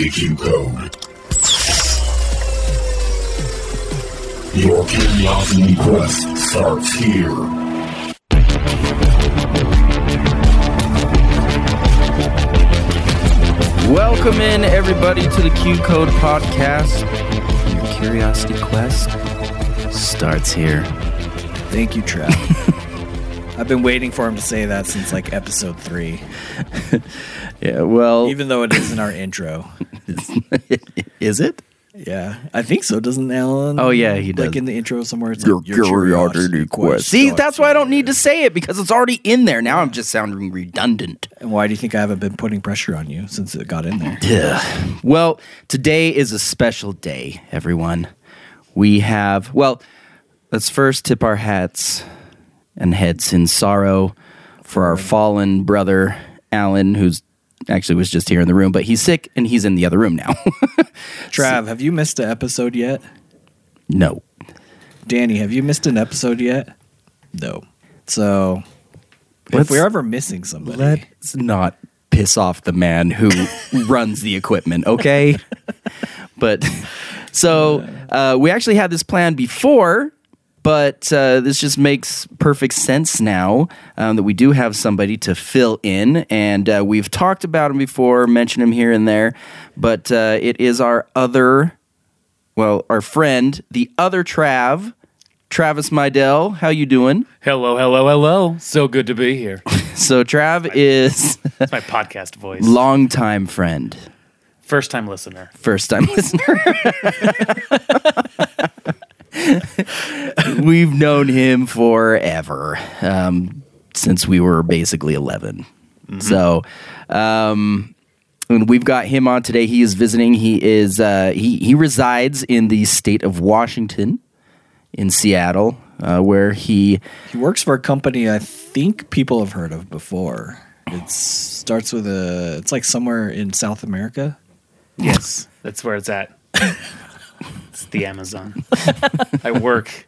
see code. Your curiosity quest starts here. Welcome in, everybody, to the Q Code Podcast. Your curiosity quest starts here. Thank you, Trev. I've been waiting for him to say that since like episode three, Yeah, well, even though it isn't our intro. is it? Yeah, I think so. Doesn't Alan? Oh, yeah, he does. Like in the intro somewhere, it's Your like your curiosity quest. See, that's why I don't need to say it because it's already in there. Now I'm just sounding redundant. And why do you think I haven't been putting pressure on you since it got in there? Yeah. Well, today is a special day, everyone. We have, well, let's first tip our hats and heads in sorrow for our fallen brother, Alan, who's actually was just here in the room, but he's sick and he's in the other room now. Trav, have you missed an episode yet? no. Danny, have you missed an episode yet? No. So, Let's- if we're ever missing somebody, Let's not piss off the man who runs the equipment, okay? but so uh, we actually had this plan before, but uh, this just makes perfect sense now um, that we do have somebody to fill in, and uh, we've talked about him before, mentioned him here and there, but uh, it is our other, well, our friend, the other Trav. Travis Mydell, how you doing? Hello, hello, hello. So good to be here. So Trav is It's my podcast voice. longtime friend, First time listener. first time listener. We've known him forever, um, since we were basically 11. So, um, and we've got him on today. He is visiting. He is uh, he he resides in the state of Washington, in Seattle, uh, where he he works for a company I think people have heard of before. It starts with a. It's like somewhere in South America. Yes, that's where it's at. it's the Amazon. I work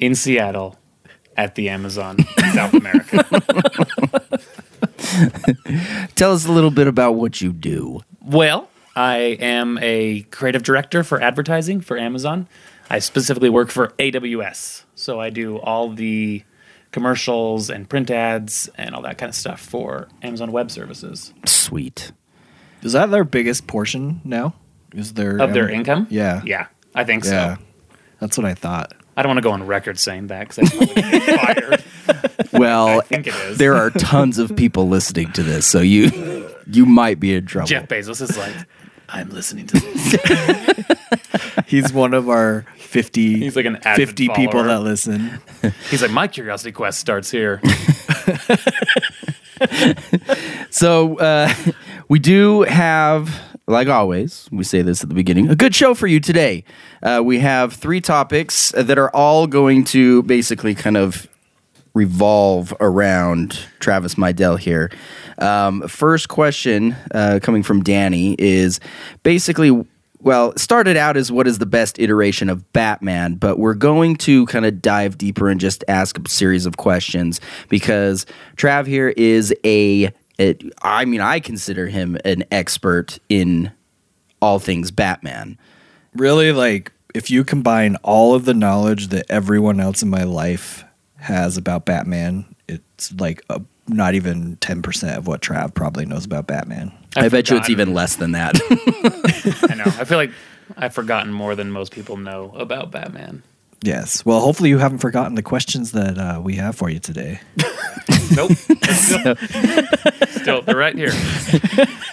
in Seattle at the Amazon, in South America. tell us a little bit about what you do. Well, I am a creative director for advertising for Amazon. I specifically work for AWS. So I do all the commercials and print ads and all that kind of stuff for Amazon Web Services. Sweet. Is that their biggest portion now? Is there Of their um, income? Yeah, Yeah, I think so. That's what I thought. I don't want to go on record saying that because I probably get fired. Well, I think it is. there are tons of people listening to this, so you you might be in trouble. Jeff Bezos is like, I'm listening to this. He's one of our fifty. He's like an avid 50 people that listen. He's like, my curiosity quest starts here. So uh, we do have, like always, we say this at the beginning, a good show for you today. Uh, we have three topics that are all going to basically kind of revolve around Travis Mydell here. Um, first question uh, coming from Danny is basically, well, started out as what is the best iteration of Batman, but we're going to kind of dive deeper and just ask a series of questions because Trav here is a, it, I mean, I consider him an expert in all things Batman. Really, like if you combine all of the knowledge that everyone else in my life has about Batman, it's like a, not even ten percent of what Trav probably knows about Batman. i I've bet you it's even less than that. I know. I feel like I've forgotten more than most people know about Batman. Yes. Well, hopefully you haven't forgotten the questions that uh, we have for you today. Nope. still, still, they're right here.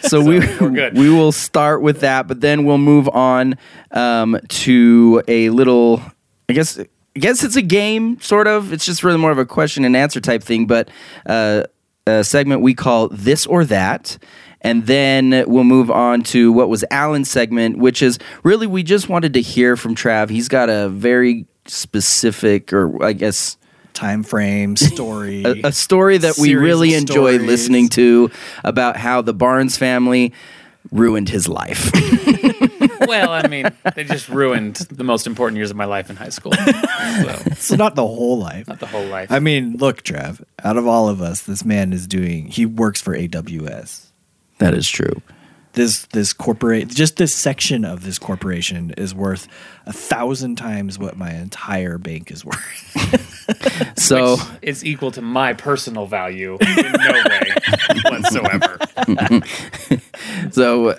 so we we're good. we will start with that, but then we'll move on um, to a little. I guess I guess it's a game, sort of. It's just really more of a question and answer type thing, but uh, a segment we call this or that. And then we'll move on to what was Alan's segment, which is really we just wanted to hear from Trav. He's got a very specific, or I guess Time frame, story. a, a story that we really enjoy stories. listening to about how the Barnes family ruined his life. Well, I mean, they just ruined the most important years of my life in high school. So, so not the whole life. not the whole life. I mean, look, Trav. Out of all of us, this man is doing. He works for AWS. that is true. This this corporate just this section of this corporation is worth a thousand times what my entire bank is worth. So It's equal to my personal value in no way whatsoever. So,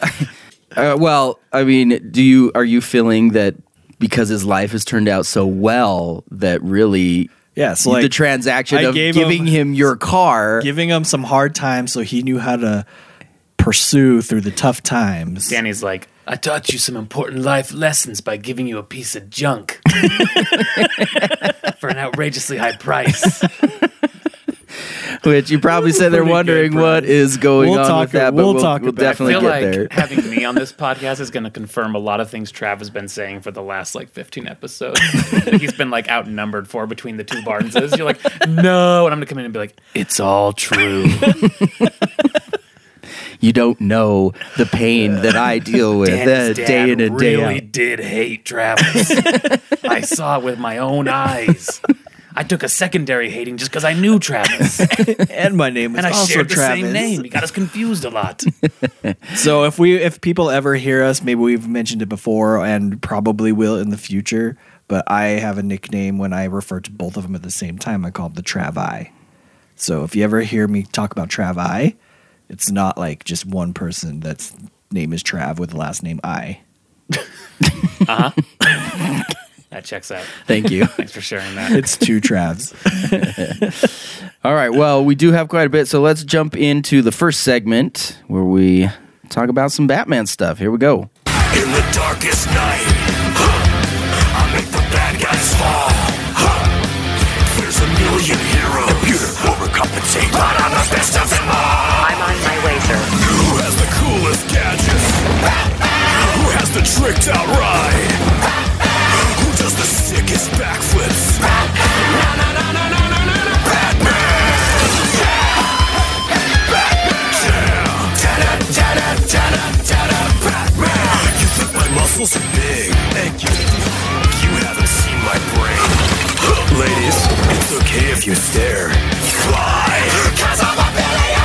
uh, well, I mean, do you are you feeling that because his life has turned out so well that really, Yeah, so like the transaction I of giving him, him- your car, giving him some hard time, so he knew how to pursue through the tough times. Danny's like, I taught you some important life lessons by giving you a piece of junk for an outrageously high price. which you probably said they're wondering what is price. is going We'll on talk- with that, but we'll we'll, talk we'll about it. I definitely feel get like there. having me on this podcast is going to confirm a lot of things Trav has been saying for the last like 15 episodes. He's been like outnumbered for between the two Barneses. You're like, no. And I'm going to come in and be like, it's all true. You don't know the pain that I deal with uh, day in and day really out. did hate Travis. I saw it with my own eyes. I took a secondary hating just because I knew Travis. and my name is And I also shared the Travis. same name. He got us confused a lot. So if we if people ever hear us, maybe we've mentioned it before and probably will in the future. But I have a nickname when I refer to both of them at the same time. I call them the Travi. So if you ever hear me talk about Travi, it's not like just one person that's name is Trav with the last name I. Uh huh. that checks out. Thank you. Thanks for sharing that. It's two Travs. All right. Well, we do have quite a bit, so let's jump into the first segment where we talk about some Batman stuff. Here we go. In the darkest night, Has the tricked out ride? Who does the sickest backflips? You think my muscles are big? Thank you. You haven't seen my brain. Ladies, it's okay if you stare. Why? Cause I'm a billionaire!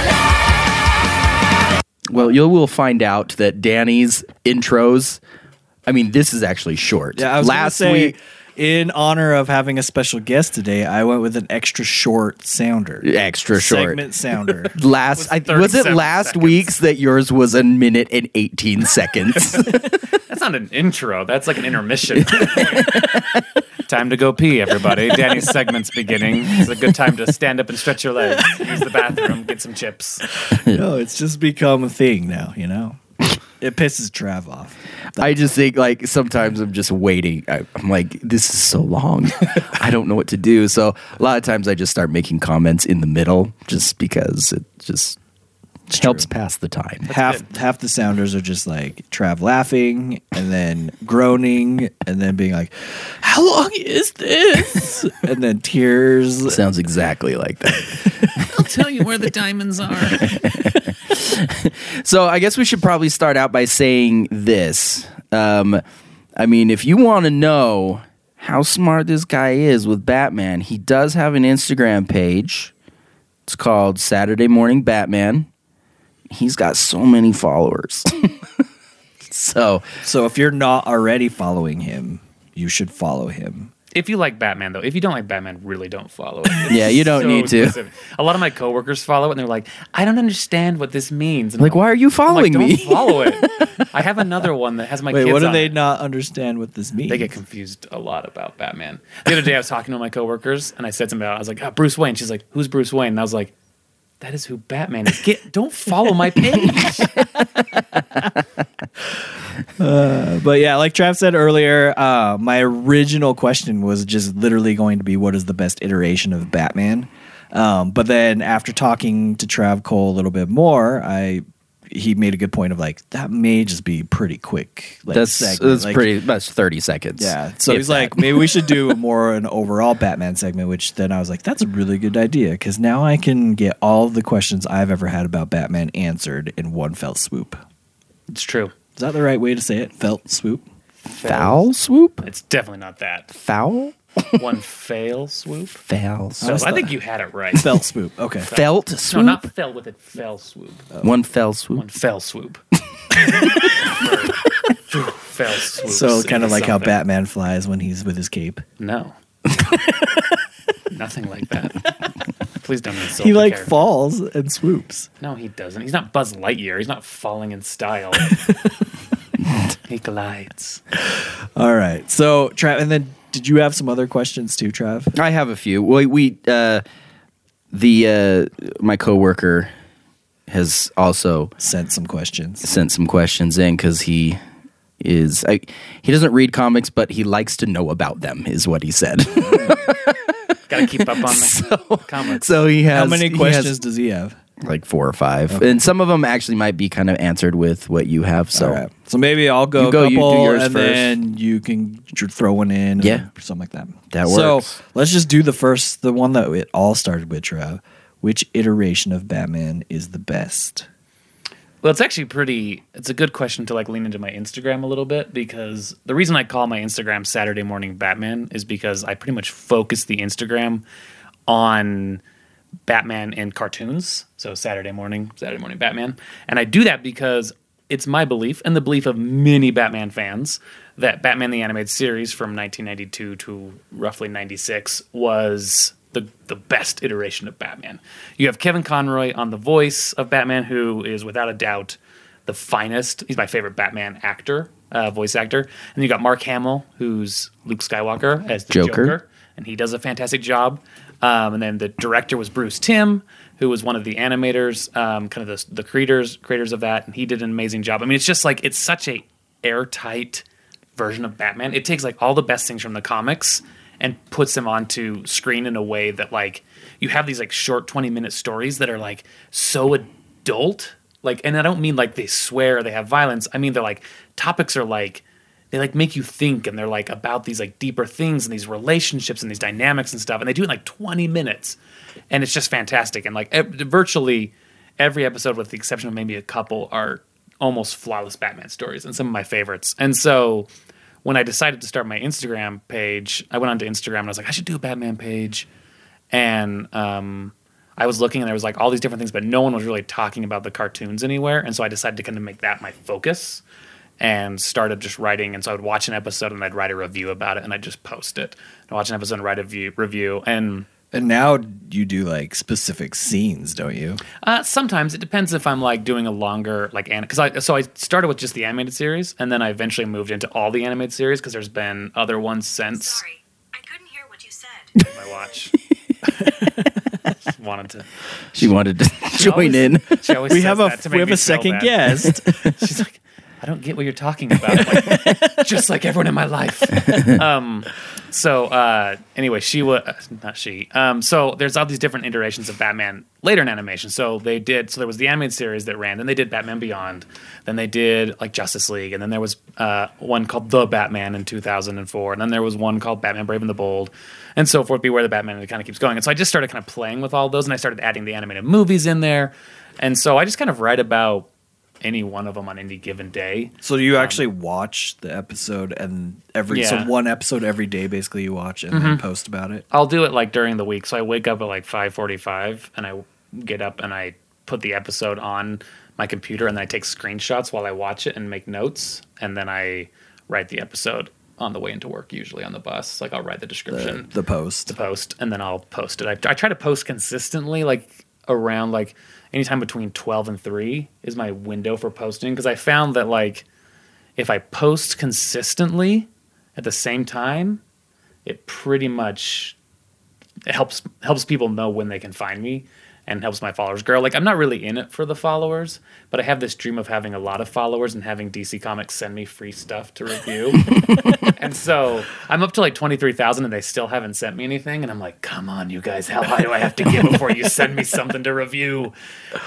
Well, you will find out that Danny's intros. I mean, this is actually short. Yeah, I was Last say, week, in honor of having a special guest today, I went with an extra short sounder. extra short. Segment sounder. Last, I, was it last seconds. week's that yours was a minute and eighteen seconds? That's not an intro. That's like an intermission. time to go pee, everybody. Danny's segment's beginning. It's a good time to stand up and stretch your legs, use the bathroom, get some chips. no, it's just become a thing now, you know? It pisses Trav off. I just think like sometimes I'm just waiting. I, I'm like, this is so long. I don't know what to do. So a lot of times I just start making comments in the middle, just because it just helps pass the time. half half the sounders are just like Trav laughing and then groaning and then being like, How long is this? and then tears. Sounds exactly like that. I'll tell you where the diamonds are. So I guess we should probably start out by saying this. Um, I mean, if you want to know how smart this guy is with Batman, he does have an Instagram page. It's called Saturday Morning Batman. He's got so many followers. so So if you're not already following him, you should follow him. If you like Batman, though, if you don't like Batman, really don't follow it. It's Yeah, you don't need to. specific. A lot of my coworkers follow it, and they're like, "I don't understand what this means." And like, why are you like, following don't me? follow it. I have another one that has my Wait, kids what do they it. not understand what this means? They get confused a lot about Batman. The other day, I was talking to my coworkers, and I said something about. I was like, oh, "Bruce Wayne." She's like, "Who's Bruce Wayne?" And I was like, "That is who Batman is." Get don't follow my page. But yeah, like Trav said earlier, uh, my original question was just literally going to be what is the best iteration of Batman? Um, but then after talking to Trav Cole a little bit more, I he made a good point of like that may just be pretty quick. Like, That's segment. that's Like, pretty. That's thirty seconds. Yeah. So he's that. like, maybe we should do more an overall Batman segment. Which then I was like, that's a really good idea because now I can get all the questions I've ever had about Batman answered in one fell swoop. it's true. Is that the right way to say it? Felt swoop. foul swoop. It's definitely not that. Foul. One fail swoop. Foul. So I think you had it right. Felt swoop. Okay. Felt swoop. No, not fell with it. Fell swoop. Oh. One fell swoop. One fell swoop. Fell swoops So kind of into like how. Batman flies when he's with his cape. No. Nothing like that. Please don't insult He the like character. falls and swoops. No, he doesn't. He's not Buzz Lightyear. He's not falling in style. he glides. All right. So Trav, and then did you have some other questions too, Trav? I have a few. We, we uh, the uh, my coworker has also Sent some questions. sent some questions in because he is I, he doesn't read comics, but he likes to know about them. Is what he said. Gotta keep up on the comics. so he has How many he has questions does he have? Like four or five, and some of them actually might be kind of answered with what you have. So All right. So maybe I'll go, You go, a you do couple, yours and first. then you can throw one in. and Yeah. something like that. That So works. let's just do the first, the one that it all started with, Trav. Which iteration of Batman is the best? Well, it's actually pretty. It's a good question to like lean into my Instagram a little bit because the reason I call my Instagram Saturday Morning Batman is because I pretty much focus the Instagram on Batman and cartoons. So Saturday morning, Saturday morning Batman, and I do that because it's my belief and the belief of many Batman fans that Batman the Animated Series from 1992 to roughly 96 was the the best iteration of Batman. You have Kevin Conroy on the voice of Batman, who is without a doubt the finest. He's my favorite Batman actor, uh, voice actor. And you got Mark Hamill, who's Luke Skywalker as the Joker. Joker, and he does a fantastic job. Um, and then the director was Bruce Timm, who was one of the animators, um, kind of the, the creators creators of that, and he did an amazing job. I mean, it's just like it's such a airtight version of Batman. It takes like all the best things from the comics and puts them onto screen in a way that like you have these like short 20 minute stories that are like so adult like and i don't mean like they swear they have violence i mean they're like topics are like they like make you think and they're like about these like deeper things and these relationships and these dynamics and stuff and they do it in like 20 minutes and it's just fantastic and like ev- virtually every episode with the exception of maybe a couple are almost flawless batman stories and some of my favorites and so when I decided to start my Instagram page, I went onto Instagram and I was like, I should do a Batman page. And um, I was looking and there was like all these different things, but no one was really talking about the cartoons anywhere. And so I decided to kind of make that my focus and started just writing. And so I would watch an episode and I'd write a review about it and I'd just post it. I'd watch an episode and write a view, review. And And now you do like specific scenes, don't you? Uh, sometimes it depends if I'm like doing a longer like because I so I started with just the animated series and then I eventually moved into all the animated series because there's been other ones since Sorry, I couldn't hear what you said. my watch. Just wanted to. she wanted to join always- in. She always We says have a that to we have a second bad. guest. She's like, I don't get what you're talking about. Like, just like everyone in my life. Um, so uh, anyway, she was not she. Um, so there's all these different iterations of Batman later in animation. So they did. So there was the animated series that ran. Then they did Batman Beyond. Then they did like Justice League. And then there was uh, one called The Batman in 2004. And then there was one called Batman Brave and the Bold, and so forth. Beware the Batman. And it kind of keeps going. And so I just started kind of playing with all those, and I started adding the animated movies in there. And so I just kind of write about any one of them on any given day. so do you um, actually watch the episode and every so one episode every day basically you watch and then mm-hmm. post about it? I'll do it like during the week. So I wake up at like 5:45 and I get up and I put the episode on my computer and then I take screenshots while I watch it and make notes and then I write the episode on the way into work usually on the bus. Like I'll write the The, description, the post. the post and then I'll post it. I, I try to post consistently like around like anytime between 12 and 3 is my window for posting because I found that like if I post consistently at the same time, it pretty much helps helps people know when they can find me and helps my followers grow. Like I'm not really in it for the followers, but I have this dream of having a lot of followers and having DC Comics send me free stuff to review. and so I'm up to like 23,000 and they still haven't sent me anything and I'm like, "Come on, you guys, how high do I have to get before you send me something to review?"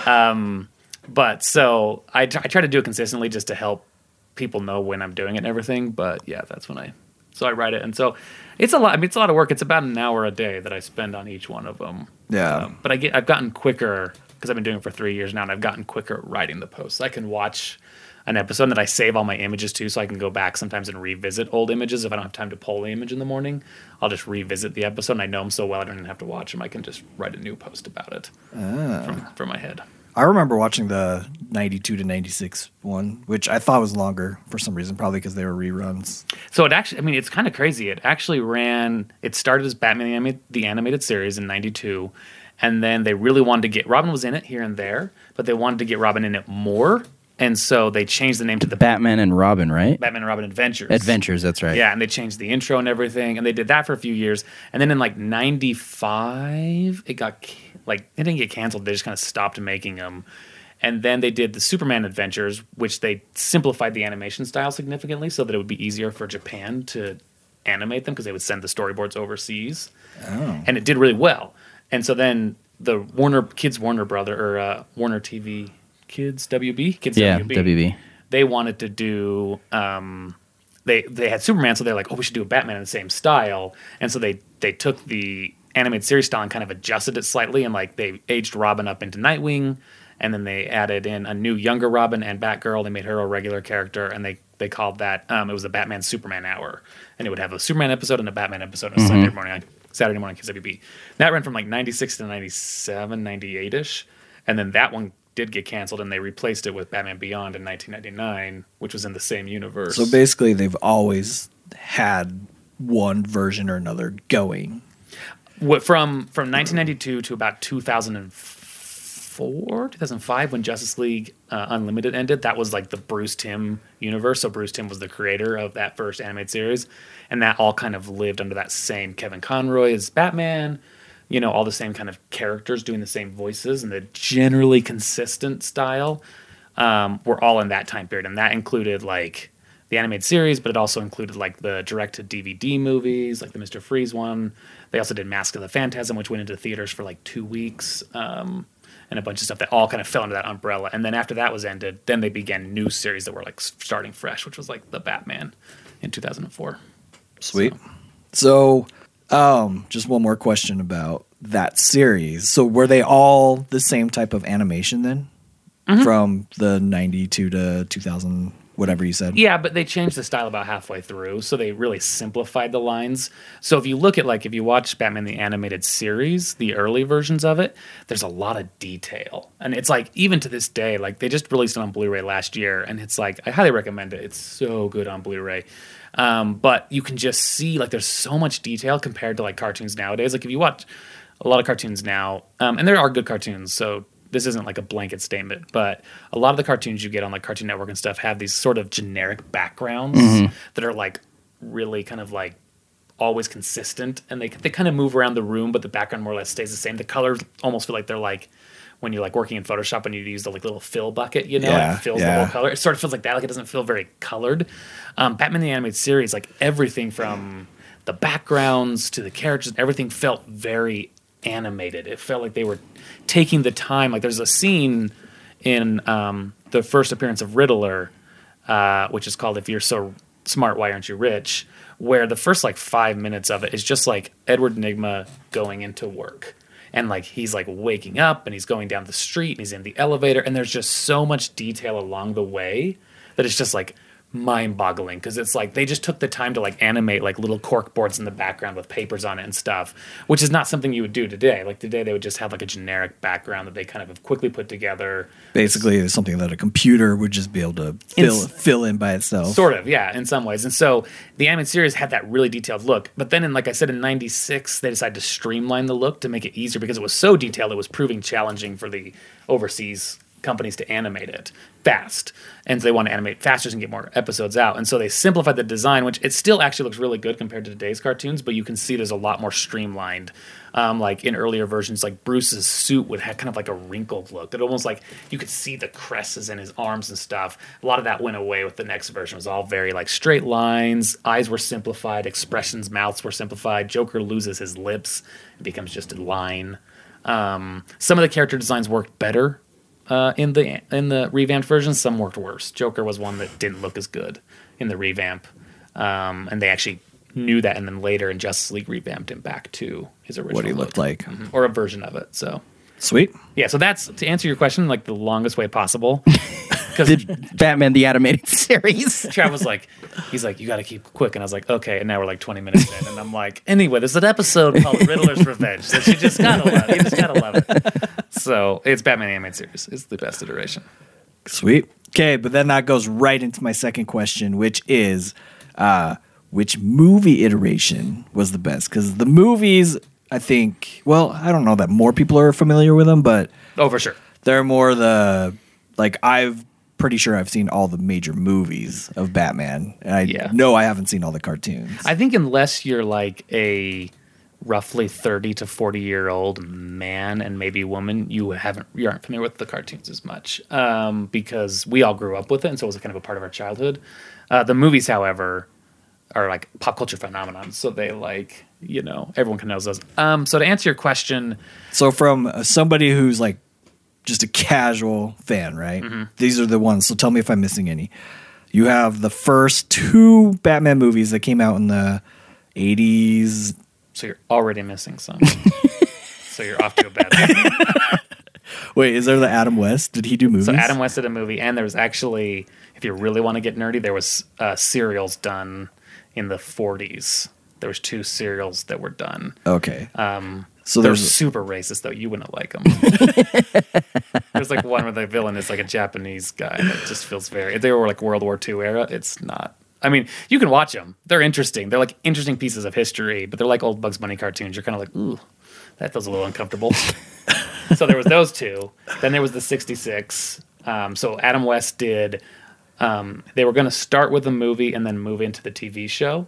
Um but so I, t- I try to do it consistently just to help people know when I'm doing it and everything. But yeah, that's when I so I write it, and so it's a lot. I mean, it's a lot of work. It's about an hour a day that I spend on each one of them. Yeah. Um, but I get I've gotten quicker because I've been doing it for three years now, and I've gotten quicker writing the posts. I can watch an episode that I save all my images to, so I can go back sometimes and revisit old images if I don't have time to pull the image in the morning. I'll just revisit the episode, and I know them so well I don't even have to watch them. I can just write a new post about it from, from my head. I remember watching the 92 to 96 one, which I thought was longer for some reason, probably because they were reruns. So it actually, I mean, it's kind of crazy. It actually ran. It started as Batman the animated series in '92, and then they really wanted to get Robin was in it here and there, but they wanted to get Robin in it more, and so they changed the name to the Batman and Robin, right? Batman and Robin Adventures. Adventures, that's right. Yeah, and they changed the intro and everything, and they did that for a few years, and then in like '95, it got ca- like they didn't get canceled. They just kind of stopped making them. And then they did the Superman Adventures, which they simplified the animation style significantly so that it would be easier for Japan to animate them because they would send the storyboards overseas. Oh. And it did really well. And so then the Warner Kids Warner brother or uh, Warner TV Kids WB Kids Yeah, WB, WB. they wanted to do um, they they had Superman, so they're like, oh, we should do a Batman in the same style, and so they they took the animated series style and kind of adjusted it slightly, and like they aged Robin up into Nightwing, and then they added in a new younger Robin and Batgirl. They made her a regular character, and they they called that um, it was a Batman Superman hour, and it would have a Superman episode and a Batman episode on Sunday morning, On Saturday morning, Kids WB. That ran from like ninety six to 97, 98 ish, and then that one. Did get canceled and they replaced it with Batman Beyond in 1999, which was in the same universe. So basically, they've always had one version or another going. What, from from 1992 to about 2004, 2005, when Justice League uh, Unlimited ended, that was like the Bruce Timm universe. So Bruce Timm was the creator of that first animated series, and that all kind of lived under that same Kevin Conroy as Batman. You know, all the same kind of characters doing the same voices and the generally consistent style um, were all in that time period, and that included like the animated series, but it also included like the direct to DVD movies, like the Mister Freeze one. They also did Mask of the Phantasm, which went into theaters for like two weeks, um, and a bunch of stuff that all kind of fell under that umbrella. And then after that was ended, then they began new series that were like starting fresh, which was like the Batman in 2004. Sweet. So, um, just one more question about that series. So, were they all the same type of animation then? Mm-hmm. From the 92 to 2000, whatever you said? Yeah, but they changed the style about halfway through, so they really simplified the lines. So if you look at like if you watch Batman the animated series, the early versions of it, there's a lot of detail. And it's like even to this day, like they just released it on Blu-ray last year and it's like I highly recommend it. It's so good on Blu-ray. Um, but you can just see like there's so much detail compared to like cartoons nowadays. Like if you watch a lot of cartoons now, um, and there are good cartoons, so this isn't like a blanket statement, but a lot of the cartoons you get on like Cartoon Network and stuff have these sort of generic backgrounds that are like really kind of like always consistent, and they they kind of move around the room, but the background more or less stays the same. The colors almost feel like they're like when you're like working in Photoshop and you use the like little fill bucket, you know, Yeah, it fills yeah. the whole color. It sort of feels like that. Like it doesn't feel very colored. Um, Batman the animated series, like everything from the backgrounds to the characters, everything felt very animated. It felt like they were taking the time. Like there's a scene in um, the first appearance of Riddler, uh, which is called "If You're So Smart, Why Aren't You Rich?" Where the first like five minutes of it is just like Edward Nygma going into work. And like he's like waking up and he's going down the street and he's in the elevator and there's just so much detail along the way that it's just like mind boggling because it's like they just took the time to like animate like little cork boards in the background with papers on it and stuff, which is not something you would do today. Like today they would just have like a generic background that they kind of have quickly put together. Basically, it's something that a computer would just be able to fill, It's- fill in by itself. Sort of, yeah, in some ways. And so the animated series had that really detailed look. But then, in like I said, in '96, they decided to streamline the look to make it easier because it was so detailed. It was proving challenging for the overseas companies to animate it fast, and so they want to animate faster and get more episodes out. And so they simplified the design, which it still actually looks really good compared to today's cartoons. But you can see there's a lot more streamlined. Um, like in earlier versions, like Bruce's suit would have kind of like a wrinkled look. That almost like you could see the cresses in his arms and stuff. A lot of that went away with the next version. It was all very like straight lines. Eyes were simplified. Expressions, mouths were simplified. Joker loses his lips. It becomes just a line. Um, some of the character designs worked better uh, in the in the revamped version. Some worked worse. Joker was one that didn't look as good in the revamp, um, and they actually knew that. And then later in Justice League, revamped him back to his original What he look. looked like. Mhm. or a version of it. So Sweet. yeah, so that's to answer your question like the longest way possible. because the Batman the animated series. Trav was like, he's like, you got to keep quick, and I was like, okay. And now we're like 20 minutes in, and I'm like, anyway, there's an episode called Riddler's Revenge that you just gotta love. You just gotta love it. So it's Batman the animated series. It's the best iteration. Sweet. Okay, but then that goes right into my second question, which is uh, which movie iteration was the best? Because the movies, I think, well, I don't know that more people are familiar with them, but Oh, for sure. they're more the like I've pretty sure I've seen all the major movies of Batman, and I Yeah. know I haven't seen all the cartoons. I think unless you're like a roughly 30 to 40 year old man and maybe woman, you haven't you aren't familiar with the cartoons as much um, because we all grew up with it, and so it was kind of a part of our childhood. Uh, the movies, however, are like pop culture phenomenons, so they like you know everyone can know those. Um, so to answer your question, So from uh, somebody who's like just a casual fan, right? Mm-hmm. These are the ones. So tell me if I'm missing any. You have the first two Batman movies that came out in the 80s. so you're already missing some. so you're off to a bad start. Wait, is there the Adam West? Did he do movies? So Adam West did a movie, and there was actually, if you really want to get nerdy, there was uh, serials done in the 40s. There was two serials that were done. Okay. Um, so they're there's super racist, though. You wouldn't like them. there's like one where the villain is like a Japanese guy that just feels very. If they were like World War II era, it's not. I mean, you can watch them. They're interesting. They're like interesting pieces of history, but they're like old Bugs Bunny cartoons. You're kind of like, ooh, that feels a little uncomfortable. so there was those two. Then there was the '66. Um, so Adam West did. Um, they were going to start with the movie and then move into the TV show,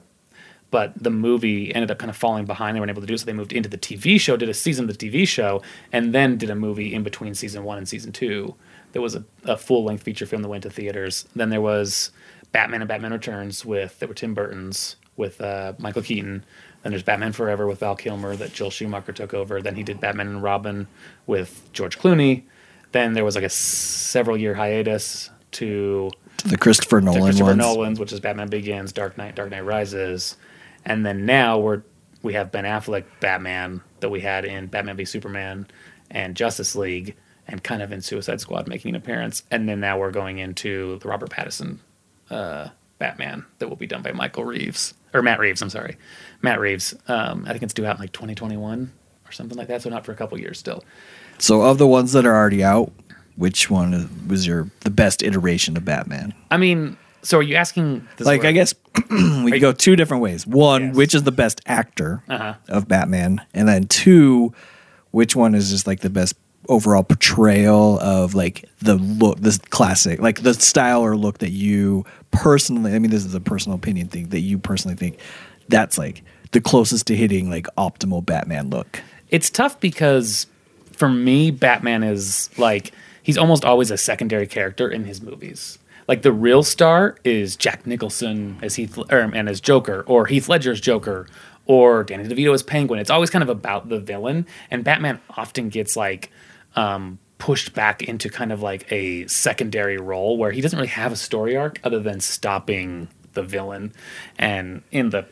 but the movie ended up kind of falling behind. They weren't able to do it, so they moved into the TV show, did a season of the TV show, and then did a movie in between season one and season two. There was a, a full length feature film that went to theaters. Then there was Batman and Batman Returns with there were Tim Burton's with uh, Michael Keaton. Then there's Batman Forever with Val Kilmer that Joel Schumacher took over. Then he did Batman and Robin with George Clooney. Then there was like a several year hiatus to the Christopher to Nolan Christopher ones. Nolan's, which is Batman Begins, Dark Knight, Dark Knight Rises, and then now we're we have Ben Affleck Batman that we had in Batman v Superman and Justice League, and kind of in Suicide Squad making an appearance, and then now we're going into the Robert Pattinson uh, Batman that will be done by Michael Reeves or Matt Reeves. I'm sorry, Matt Reeves. Um, I think it's due out in like 2021 or something like that, so not for a couple years still. So of the ones that are already out, which one was your the best iteration of Batman? I mean, so are you asking? like I guess we could go two different ways. One, Yes. which is the best actor Uh-huh. of Batman, and then two, which one is just like the best overall portrayal of like the look, this classic, like the style or look that you personally. I mean, this is a personal opinion thing that you personally think that's like the closest to hitting like optimal Batman look. it's tough because for me batman is like he's almost always a secondary character in his movies. Like the real star is jack nicholson as heath or, and as joker or heath ledger's joker or danny devito as penguin. It's always kind of about the villain and batman often gets like um, pushed back into kind of like a secondary role where he doesn't really have a story arc other than stopping the villain. And in the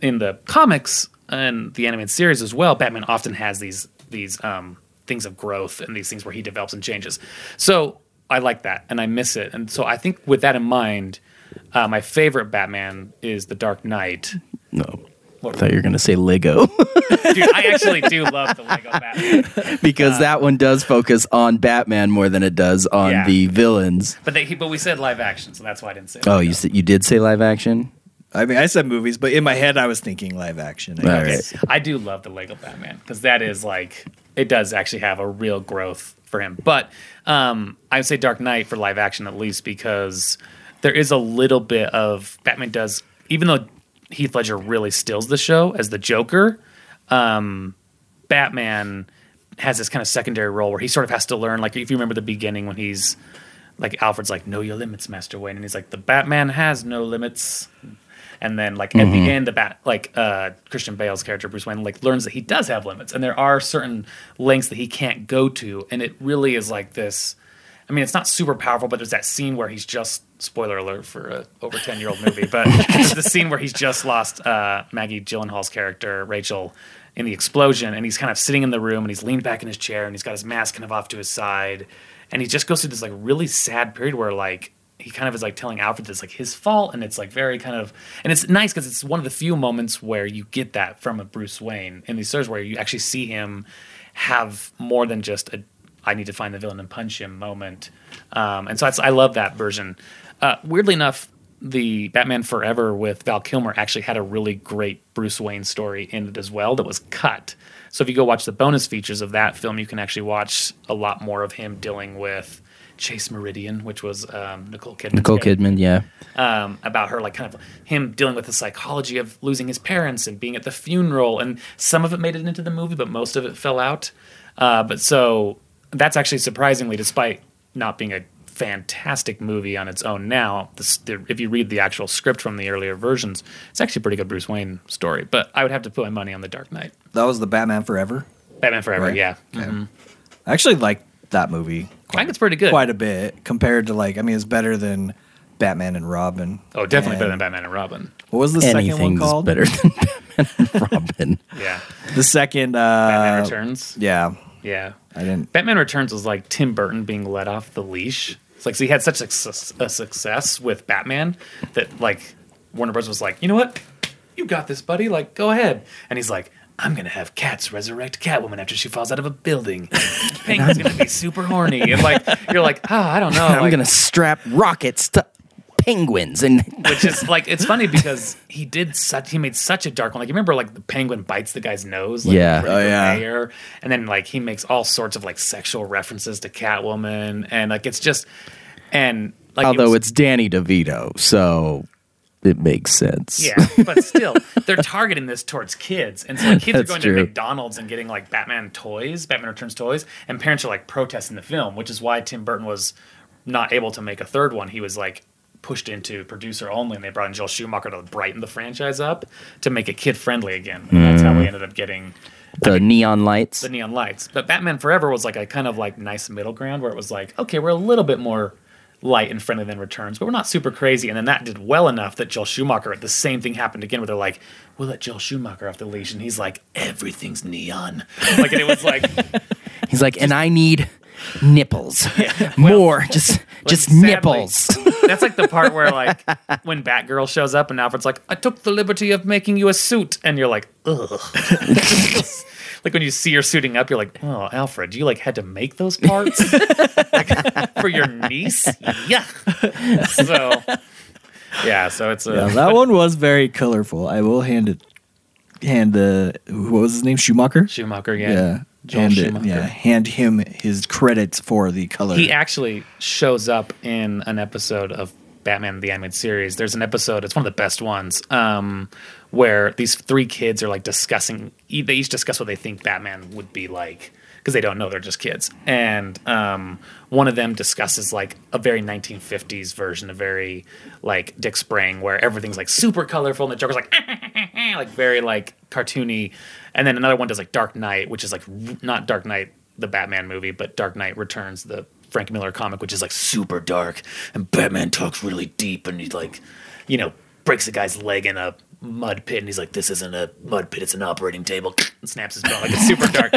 in the comics and the animated series as well, Batman often has these these um, things of growth and these things where he develops and changes. So I like that and I miss it. And so I think with that in mind, uh, my favorite Batman is the Dark Knight. No. What- I thought you were going to say Lego Dude, I actually do love the Lego Batman, because that one does focus on Batman more than it does on Yeah. the villains. but they, but we said live action, so that's why I didn't say. Oh, Lego. you said, you did say live action? I mean, I said movies, but in my head, I was thinking live action. I guess. right. I do love the Lego Batman because that is like it does actually have a real growth for him. But um, I would say Dark Knight for live action at least because there is a little bit of Batman does even though Heath Ledger really steals the show as the Joker. Um, Batman has this kind of secondary role where he sort of has to learn. Like if you remember the beginning when he's like Alfred's like, "Know your limits, Master Wayne," and he's like, "The Batman has no limits." And then like at the end, the bat like uh, Christian Bale's character Bruce Wayne like learns that he does have limits, and there are certain lengths that he can't go to, and it really is like this. I mean, it's not super powerful, but there's that scene where he's just spoiler alert for a over ten year old movie, but there's the scene where he's just lost uh, Maggie Gyllenhaal's character Rachel in the explosion, and he's kind of sitting in the room and he's leaned back in his chair and he's got his mask kind of off to his side, and he just goes through this like really sad period where like he kind of is like telling Alfred this like his fault, and it's like very kind of, and it's nice because it's one of the few moments where you get that from a Bruce Wayne in these stories where you actually see him have more than just a I need to find the villain and punch him moment, um, and so I love that version. Uh, weirdly enough, the Batman Forever with Val Kilmer actually had a really great Bruce Wayne story in it as well that was cut. So if you go watch the bonus features of that film, you can actually watch a lot more of him dealing with Chase Meridian, which was um, Nicole Kidman. Nicole Kidman, yeah. um, about her, like kind of him dealing with the psychology of losing his parents and being at the funeral. And some of it made it into the movie, but most of it fell out. Uh, but so that's actually surprisingly, despite not being a fantastic movie on its own now, this, the, if you read the actual script from the earlier versions, it's actually a pretty good Bruce Wayne story. But I would have to put my money on The Dark Knight. That was the Batman Forever. Batman Forever, Right. yeah. Okay. Mhm. I actually like that movie. I think it's pretty good. Quite a bit compared to like I mean it's better than Batman and Robin. Oh, definitely better than Batman and Robin. What was the second one called? better than Batman and Robin. Yeah. The second uh Batman Returns. Yeah. Yeah. I didn't Batman Returns was like Tim Burton being let off the leash. It's like so he had such a, success- a success with Batman that like Warner Bros was like, you know what, you got this, buddy. Like, go ahead. And he's like, I'm gonna have cats resurrect Catwoman after she falls out of a building. Penguin's gonna be super horny, and like you're like, oh, I don't know. I'm like- gonna strap rockets to penguins and which is like it's funny because he did such he made such a dark one. Like you remember like the penguin bites the guy's nose, like, Yeah. Freddie Oh, yeah. Mayer, and then like he makes all sorts of like sexual references to Catwoman, and like it's just and like it although was- it's Danny DeVito, so it makes sense. yeah, but still they're targeting this towards kids, and so like, kids are going true. to McDonald's and getting like Batman toys, Batman Returns toys, and parents are like protesting the film, which is why Tim Burton was not able to make a third one. He was like pushed into producer only, and they brought in Joel Schumacher to brighten the franchise up to make it kid friendly again. And that's how we hmm. ended up getting the neon lights. the neon lights. But Batman Forever was like a kind of like nice middle ground where it was like, okay, we're a little bit more light and friendly than Returns, but we're not super crazy. And then that did well enough that Joel Schumacher, the same thing happened again where they're like, we'll let Joel Schumacher off the leash. And he's like, everything's neon. Like, and it was like, He's like, and I need nipples, more, just just sadly- nipples. That's like the part where like when Batgirl shows up and Alfred's like, "I took the liberty of making you a suit," and you're like, "Ugh." Like when you see her suiting up, you're like, "Oh, Alfred, you like had to make those parts Like, for your niece?" Yeah. So yeah, so it's a Yeah, that one was very colorful. I will hand it hand the what was his name? Schumacher? Schumacher. Yeah. Yeah. Joel hand it, yeah, hand him his credits for the color. He actually shows up in an episode of Batman the Animated Series. There's an episode, it's one of the best ones, um, where these three kids are like discussing, they each discuss what they think Batman would be like because they don't know, they're just kids. And um, one of them discusses like a very 1950s version, a very like Dick Sprang, where everything's like super colorful and the Joker's like, like very like cartoony. And then another one does like Dark Knight, which is like not Dark Knight, the Batman movie, but Dark Knight Returns, the Frank Miller comic, which is like super dark. And Batman talks really deep and he's like, you know, breaks a guy's leg in a mud pit and he's like, this isn't a mud pit, it's an operating table. And snaps his bone. Like it's super dark.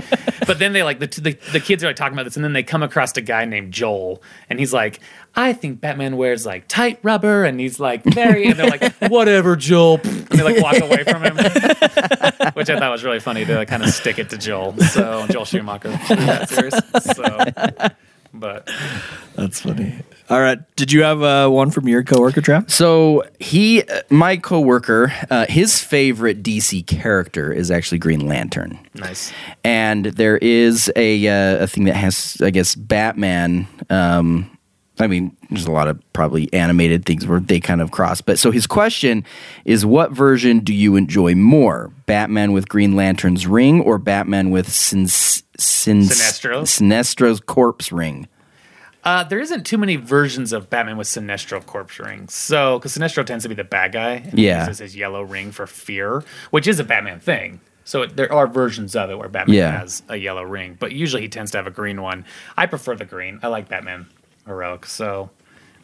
but then they like, the, the, the kids are like talking about this and then they come across a guy named Joel and he's like, I think Batman wears like tight rubber and he's like very, and they're like, whatever, Joel. And they like walk away from him, which I thought was really funny to like, kind of stick it to Joel. So Joel Schumacher. that series. So, but That's funny. All right. Did you have uh, one from your coworker, Trav? So he, uh, my coworker, uh, his favorite DC character is actually Green Lantern. nice. and there is a uh, a thing that has, I guess, Batman. Um, I mean, there's a lot of probably animated things where they kind of cross. But so his question is, what version do you enjoy more, Batman with Green Lantern's ring or Batman with Sin- Sin- Sinestro? Sinestro's corpse ring? Uh, there isn't too many versions of Batman with Sinestro corpse rings. So, because Sinestro tends to be the bad guy, and he Yeah. uses his yellow ring for fear, which is a Batman thing. So it, there are versions of it where Batman Yeah. has a yellow ring, but usually he tends to have a green one. I prefer the green. I like Batman heroic. So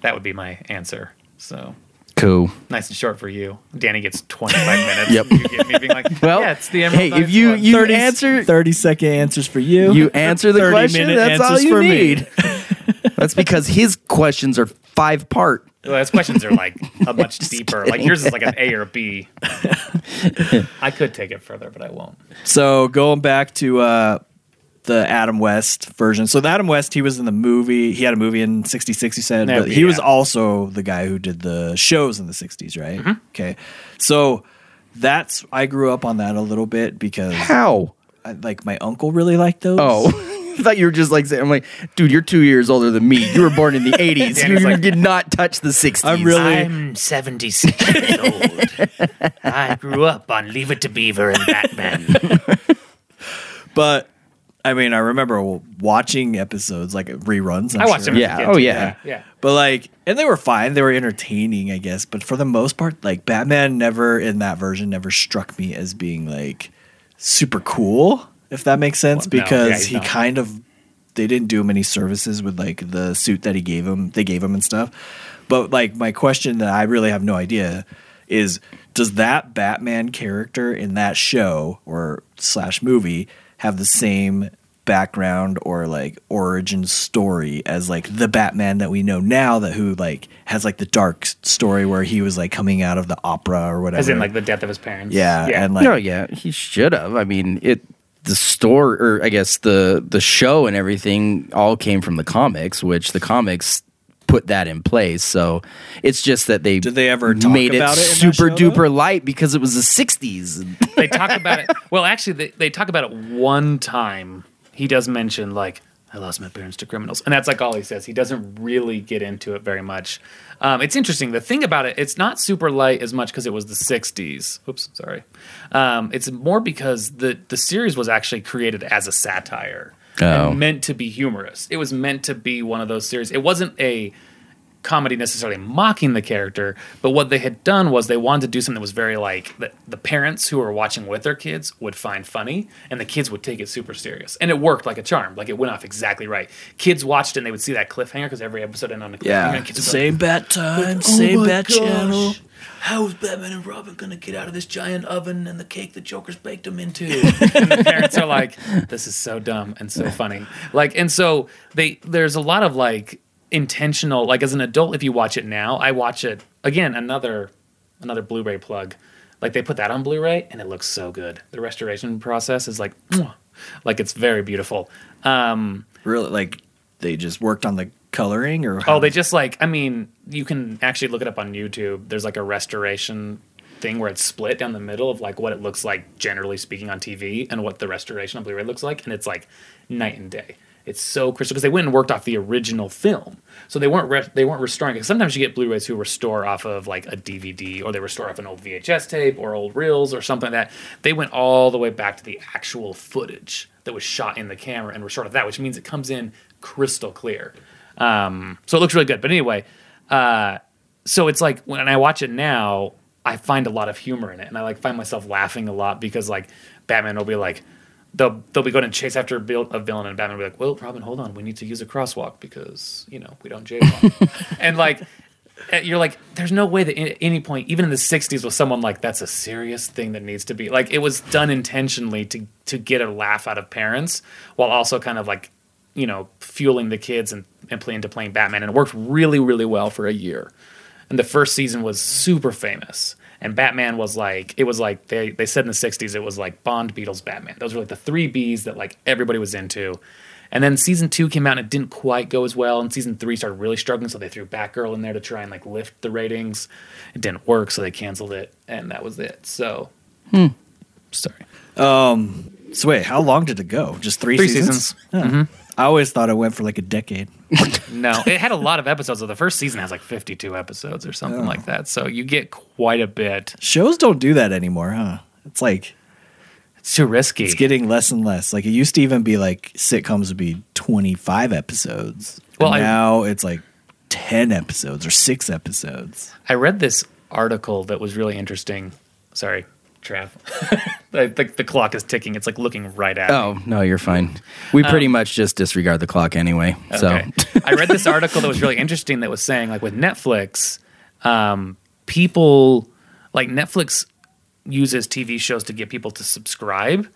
that would be my answer. So Cool. nice and short for you. Danny gets 25 minutes. Yep. You get me being like, Well, yeah, it's the Emerald hey, if you one. you 30 answer 30 second answers for you. you answer the 30 question, that's all you for me. need. that's because his questions are five part. Well, his questions are like a much deeper. Like yours is like an A or B. I could take it further, but I won't. So going back to uh, the Adam West version. So the Adam West, he was in the movie. He had a movie in '66. You said, Yeah, but he was also the guy who did the shows in the '60s, right? Mm-hmm. Okay, so that's I grew up on that a little bit because How? I, like my uncle really liked those. Oh. I thought you were just like saying, I'm like, dude, you're two years older than me. You were born in the 80s. You, Danny's like- did not touch the 60s. I'm really- I'm 76 years old. I grew up on Leave It to Beaver and Batman. but I mean, I remember watching episodes like reruns. I'm I watched sure. him. as a Yeah. Oh, too. yeah. yeah. But like, and they were fine. They were entertaining, I guess. But for the most part, like Batman never in that version never struck me as being like super cool, if that makes sense. Well, no, yeah, because he's he not. kind of they didn't do him any services with like the suit that he gave him. They gave him and stuff. But like my question that I really have no idea is does that Batman character in that show or slash movie have the same background or like origin story as like the Batman that we know now that who like has like the dark story where he was like coming out of the opera or whatever. As in like the death of his parents. yeah, Yeah. and like no, yeah, he should have. I mean, it the store or I guess the the show and everything all came from the comics, which the comics put that in place. So it's just that they Did they ever talk made about it it super show, though? duper light because it was the '60s. they talk about it. Well, actually, they, they talk about it one time. He does mention like I lost my parents to criminals, and that's like all he says. He doesn't really get into it very much. Um, it's interesting. The thing about it, it's not super light as much because it was the '60s. Oops, sorry. Um, it's more because the the series was actually created as a satire Oh. and meant to be humorous. It was meant to be one of those series. It wasn't a comedy necessarily mocking the character, but what they had done was they wanted to do something that was very like that the parents who were watching with their kids would find funny and the kids would take it super serious. And it worked like a charm. Like it went off exactly right. Kids watched it and they would see that cliffhanger because every episode ended on a cliffhanger. yeah, and kids would go, same bat time, Oh same my bat channel. How is Batman and Robin going to get out of this giant oven and the cake the Joker's baked them into? and the parents are like, "This is so dumb and so funny." Like, and so they there's a lot of like intentional. Like as an adult, if you watch it now, I watch it again. Another another Blu-ray plug. Like they put that on Blu-ray and it looks so good. The restoration process is like, mwah. like it's very beautiful. Um, Really, like they just worked on the coloring or Oh, they just like I mean, you can actually look it up on YouTube. There's like a restoration thing where it's split down the middle of like what it looks like generally speaking on TV and what the restoration on Blu-ray looks like, and it's like night and day. It's so crystal because they went and worked off the original film, so they weren't re- they weren't restoring. Because sometimes you get Blu-rays who restore off of like a DVD or they restore off an old VHS tape or old reels or something like that. They went all the way back to the actual footage that was shot in the camera and restored of that, which means it comes in crystal clear. Um, so it looks really good. But anyway, uh, so it's like when I watch it now, I find a lot of humor in it, and I like find myself laughing a lot because like Batman will be like. They'll, they'll be going to chase after a, vil- a villain, and Batman will be like, "Well, Robin, hold on, we need to use a crosswalk because you know we don't jaywalk." and like, uh, you're like, "There's no way that at any point, even in the '60s, was someone like that's a serious thing that needs to be like." It was done intentionally to to get a laugh out of parents, while also kind of like you know, fueling the kids and, and playing to playing Batman. And it worked really, really well for a year. And the first season was super famous. And Batman was like, it was like they, they said in the 60s, it was like Bond, Beatles, Batman. Those were like the three Bs that like everybody was into. And then season two came out and it didn't quite go as well. And season three started really struggling. So they threw Batgirl in there to try and like lift the ratings. It didn't work. So they canceled it. And that was it. So, sorry. So wait, how long did it go? Just three, Three seasons? seasons. Mm-hmm. I always thought it went for like a decade. No, it had a lot of episodes. So the first season has like 52 episodes or something oh. like that. So you get quite a bit. Shows don't do that anymore, huh? It's like It's too risky. it's getting less and less. Like it used to even be like sitcoms would be twenty five episodes. Well, I- now it's like ten episodes or six episodes. I read this article that was really interesting. Sorry, Trav. I think the clock is ticking. It's like looking right at me. Oh no, you're fine. We pretty much just disregard the clock anyway. So Okay. I read this article that was really interesting that was saying like with Netflix, um, people like Netflix uses TV shows to get people to subscribe,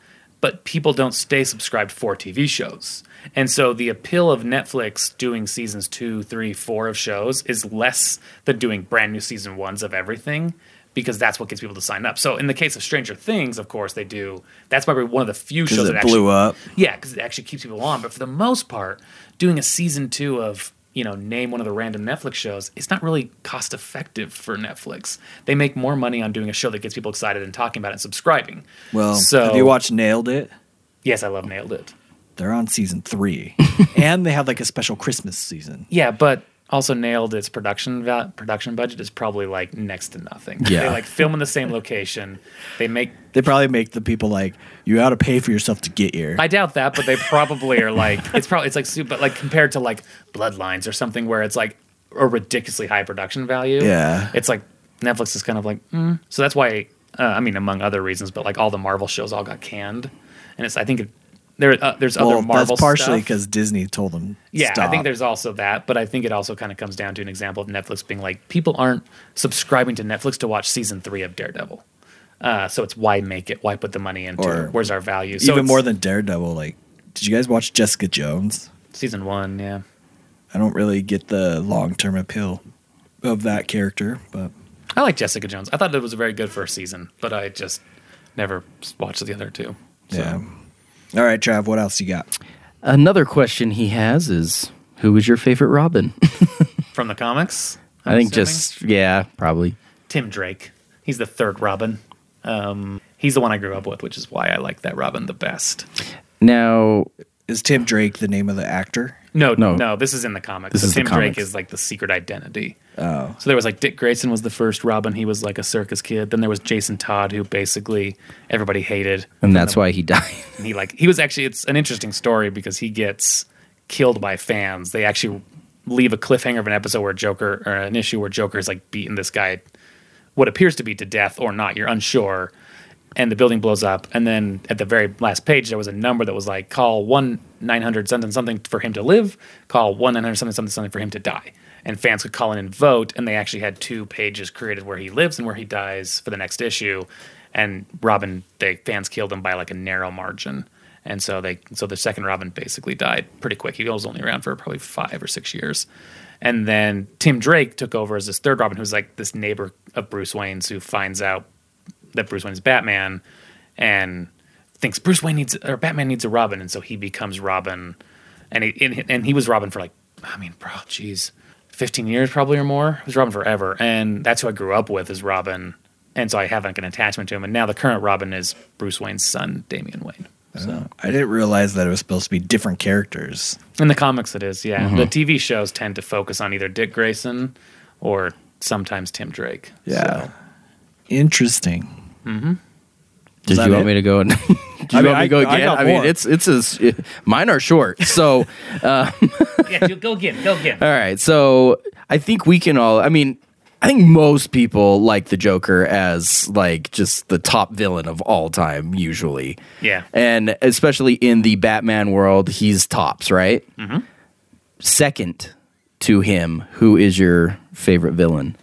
but people don't stay subscribed for TV shows. And so the appeal of Netflix doing seasons two, three, four of shows is less than doing brand new season ones of everything because that's what gets people to sign up. So in the case of Stranger Things, of course, they do. That's probably one of the few shows that it actually blew up. yeah, because it actually keeps people on. But for the most part, doing a season two of you know name one of the random Netflix shows, it's not really cost effective for Netflix. They make more money on doing a show that gets people excited and talking about it and subscribing. Well, so have you watched Nailed It? Yes, I love Nailed It. They're on season three, and they have like a special Christmas season. Yeah, but also Nailed It's production va- production budget is probably like next to nothing. Yeah. they like film in the same location. They make They probably make the people like you got to pay for yourself to get here. I doubt that, but they probably are like it's probably it's like super, but like compared to like Bloodlines or something where it's like a ridiculously high production value. Yeah. it's like Netflix is kind of like mm. so that's why uh, I mean among other reasons, but like all the Marvel shows all got canned, and it's I think it, there uh, there's well, other Marvel that's partially because Disney told them. Yeah, I think there's also that, but I think it also kind of comes down to an example of Netflix being like people aren't subscribing to Netflix to watch season three of Daredevil. Uh, so it's why make it? Why put the money into? Or it? Where's our value? So even more than Daredevil. Like, did you guys watch Jessica Jones? season one. Yeah. I don't really get the long term appeal of that character, but I like Jessica Jones. I thought it was a very good first season, but I just never watched the other two. So. yeah. All right, Trav, what else you got? another question he has is, who was your favorite Robin? From the comics, I I'm think assuming? just yeah, probably. Tim Drake. He's the third Robin. Um, he's the one I grew up with, which is why I like that Robin the best. Now, Is Tim Drake the name of the actor? No, No. no, This is in the comics. This So is the Tim Drake is like the secret identity. Oh, So there was like Dick Grayson was the first Robin. He was like a circus kid. Then there was Jason Todd, who basically everybody hated. and that's why he died. And he like he was actually it's an interesting story because he gets killed by fans. They actually leave a cliffhanger of an episode where Joker or an issue where Joker is like beating this guy what appears to be to death or not. You're unsure. And the building blows up. And then at the very last page, there was a number that was like, call 1 900 something something for him to live, call 1 900 something something something for him to die. And fans could call in and vote. And they actually had two pages created where he lives and where he dies for the next issue. And Robin, the fans killed him by like a narrow margin. And so they, so the second Robin basically died pretty quick. He was only around for probably five or six years. And then Tim Drake took over as this third Robin, who's like this neighbor of Bruce Wayne's who finds out that Bruce Wayne is Batman and thinks Bruce Wayne needs or Batman needs a Robin, and so he becomes Robin. And he and, and he was Robin for like, I mean, bro, jeez, fifteen years probably or more. He was Robin forever, and that's who I grew up with is Robin, and so I have like an attachment to him. And now the current Robin is Bruce Wayne's son, Damian Wayne. So I didn't realize that it was supposed to be different characters. in the comics, it is. Yeah, mm-hmm. the TV shows tend to focus on either Dick Grayson or sometimes Tim Drake. Yeah. So- Interesting. Did that you want it? me to go? And, did you I mean, want me to go I- I again? got I, mean, more. it's it's as mine are short. So, uh, yeah, go again, go again. all right. So I think we can all. I mean, I think most people like the Joker as like just the top villain of all time, usually. Yeah. and especially in the Batman world, he's tops, right? Mm-hmm. Second to him, who is your favorite villain?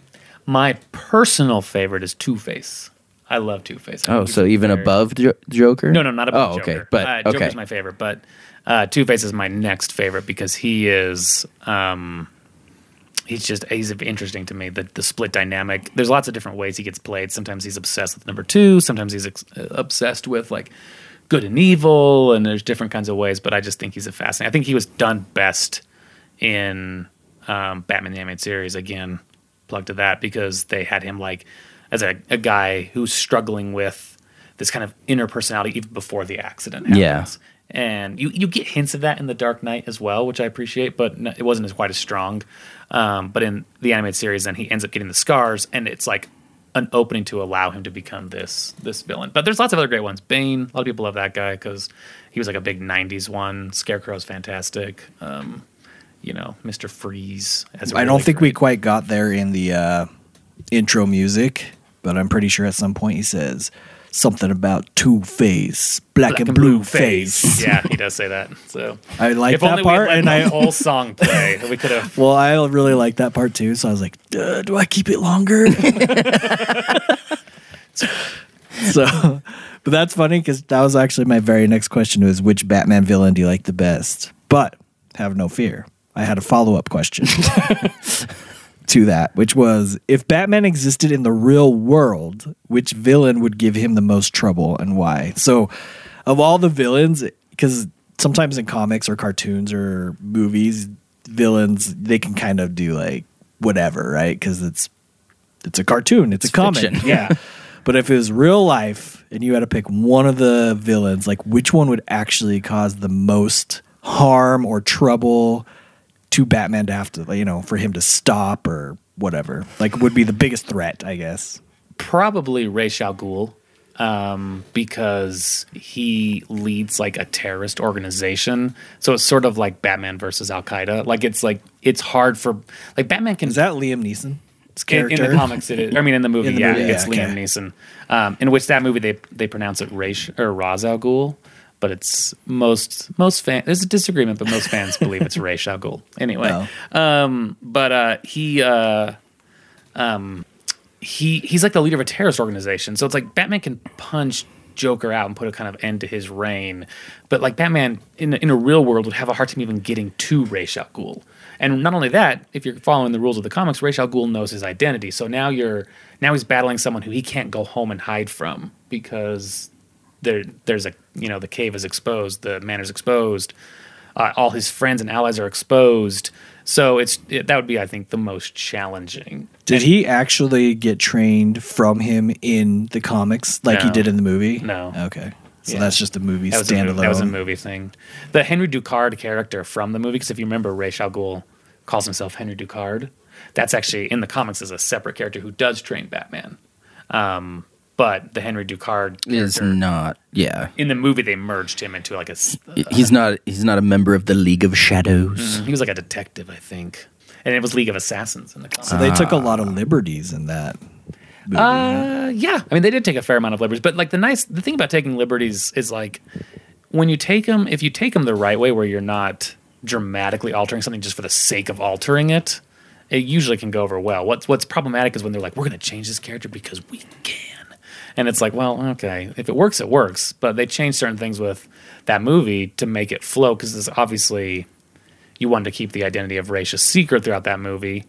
My personal favorite is Two Face. I love Two Face. Oh, so even above jo- Joker? No, no, not above Oh, okay, Joker. but uh, okay. Joker's my favorite, but uh, Two Face is my next favorite because he is. Um, he's just he's interesting to me. The the split dynamic. There's lots of different ways he gets played. Sometimes he's obsessed with number two. Sometimes he's ex- obsessed with like good and evil, and there's different kinds of ways. But I just think he's a fascinating. I think he was done best in um, Batman the Animated Series. Again, plug to that because they had him like as a, a guy who's struggling with this kind of inner personality even before the accident happens. Yeah. And you, you get hints of that in the Dark Knight as well, which I appreciate, but n- it wasn't as quite as strong. Um, but in the animated series, then he ends up getting the scars, and it's like an opening to allow him to become this this villain. But there's lots of other great ones. Bane, a lot of people love that guy because he was like a big '90s one. Scarecrow's fantastic. Um, you know, Mister Freeze. Has a I don't really think we quite got there in the uh, intro music, but I'm pretty sure at some point he says, something about Two Face, black, and blue face. yeah, he does say that. So I like if that only part, we and I whole song play, we could have. well, I really like that part too. So I was like, Duh, do I keep it longer? so, but that's funny because that was actually my very next question was which Batman villain do you like the best? But have no fear, I had a follow up question to that, which was if Batman existed in the real world, which villain would give him the most trouble and why? So, of all the villains, because sometimes in comics or cartoons or movies, villains they can kind of do like whatever, right? Because it's it's a cartoon, it's, a comic, yeah. but if it was real life and you had to pick one of the villains, like which one would actually cause the most harm or trouble to Batman to have to, you know, for him to stop or whatever, like would be the biggest threat, I guess. probably Ra's al Ghul, um, because he leads like a terrorist organization. So it's sort of like Batman versus Al Qaeda. Like it's like it's hard for like Batman can Is that Liam Neeson? In, in the comics it is. I mean in the movie, In the yeah, movie, it's yeah, Liam. Neeson. Um, in which that movie they they pronounce it Ra's or Ra's al Ghul. But it's most most fans. There's a disagreement, but most fans believe it's Ra's al Ghul. Anyway, um, but uh, he uh, um, he he's like the leader of a terrorist organization. So it's like Batman can punch Joker out and put a kind of end to his reign, but like Batman in in a real world would have a hard time even getting to Ra's al Ghul. And not only that, if you're following the rules of the comics, Ra's al Ghul knows his identity. So now you're now he's battling someone who he can't go home and hide from because there there's a you know the cave is exposed, the manor's exposed, uh, all his friends and allies are exposed. So it's it, that would be I think the most challenging. Did he actually get trained from him in the comics like he did in the movie? No. Okay. So Yeah. that's just a movie That was, a, standalone. movie, that was a movie thing. The Henry Ducard character from the movie, because if you remember, Ra's al Ghul calls himself Henry Ducard. That's actually in the comics as a separate character who does train Batman. Um, but the Henry Ducard Is not. Yeah. in the movie they merged him into like a s- He's not. He's not a member of the League of Shadows. he was like a detective, I think, and it was League of Assassins in the comics. So they took a lot of liberties in that. Movie. Uh, yeah. I mean, they did take a fair amount of liberties, but like the nice, the thing about taking liberties is like when you take them, if you take them the right way, where you're not dramatically altering something just for the sake of altering it, it usually can go over well. What's what's problematic is when they're like, we're going to change this character because we can, and it's like, well, okay, if it works, it works. But they changed certain things with that movie to make it flow because it's obviously you wanted to keep the identity of Raisha secret throughout that movie.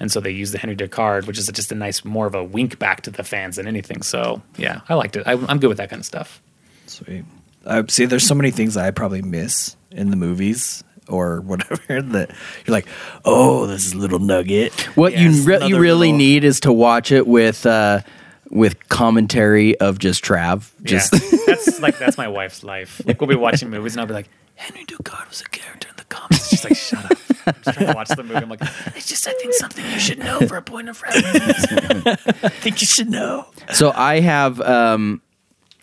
And so they used the Henry Ducard, which is just a nice, more of a wink back to the fans than anything. So yeah, I liked it. I, I'm good with that kind of stuff. Sweet. I see. There's so many things I probably miss in the movies or whatever that you're like, oh, this is a little nugget. What Yes, you re- you really little- need is to watch it with uh, with commentary of just Trav. Just yeah, that's like that's my wife's life. Like we'll be watching movies and I'll be like, Henry Ducard was a character in the comics. She's like, shut up. I'm just trying to watch the movie. I'm like, It's just, I think, something you should know for a point of reference. I think you should know. so I have um,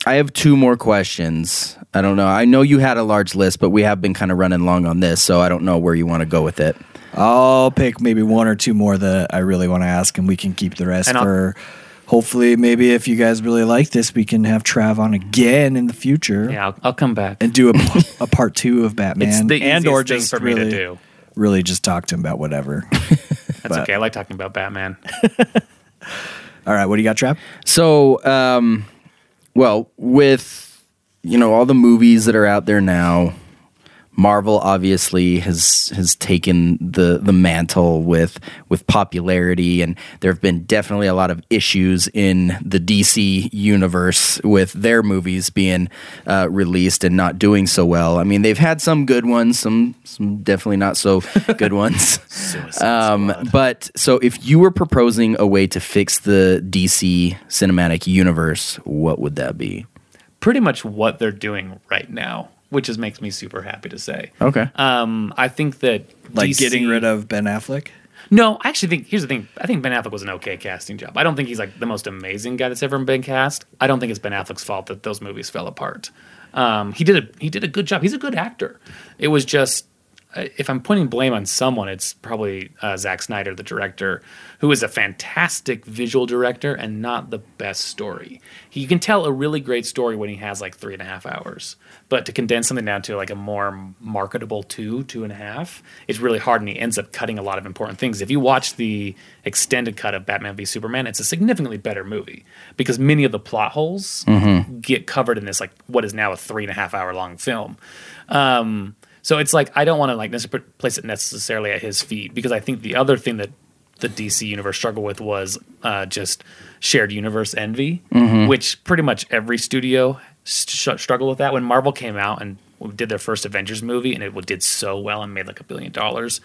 I have two more questions. I don't know. I know you had a large list, but we have been kind of running long on this, so I don't know where you want to go with it. I'll pick maybe one or two more that I really want to ask, and we can keep the rest And I'll- for. Hopefully, maybe if you guys really like this, we can have Trav on again in the future yeah, I'll, I'll come back. and do a, a part two of Batman, It's the and easiest or thing just for me really, to do. really just talk to him about whatever. That's but- okay. I like talking about Batman. All right, what do you got, Trav? So, um, well, with you know all the movies that are out there now, Marvel obviously has has taken the the mantle with with popularity, and there have been definitely a lot of issues in the DC universe with their movies being uh, released and not doing so well. I mean, they've had some good ones, some some definitely not so good ones. Um, but so, if you were proposing a way to fix the DC cinematic universe, what would that be? Pretty much what they're doing right now, which just makes me super happy to say. Okay. Um, I think that Like DC getting rid of Ben Affleck? No, I actually think here's the thing. I think Ben Affleck was an okay casting job. I don't think he's like the most amazing guy that's ever been cast. I don't think it's Ben Affleck's fault that those movies fell apart. Um, he did a he did a good job. He's a good actor. It was just uh, if I'm putting blame on someone, it's probably uh, Zack Snyder, the director, who is a fantastic visual director and not the best story. He can tell a really great story when he has like three and a half hours, but to condense something down to like a more marketable two, two and a half, it's really hard, and he ends up cutting a lot of important things. If you watch the extended cut of Batman v Superman, it's a significantly better movie because many of the plot holes get covered in this like what is now a three and a half hour long film. Um, so it's like I don't want to like place it necessarily at his feet because I think the other thing that the DC universe struggled with was uh, just shared universe envy, which pretty much every studio st- struggled with that. When Marvel came out and did their first Avengers movie and it did so well and made like a billion dollars,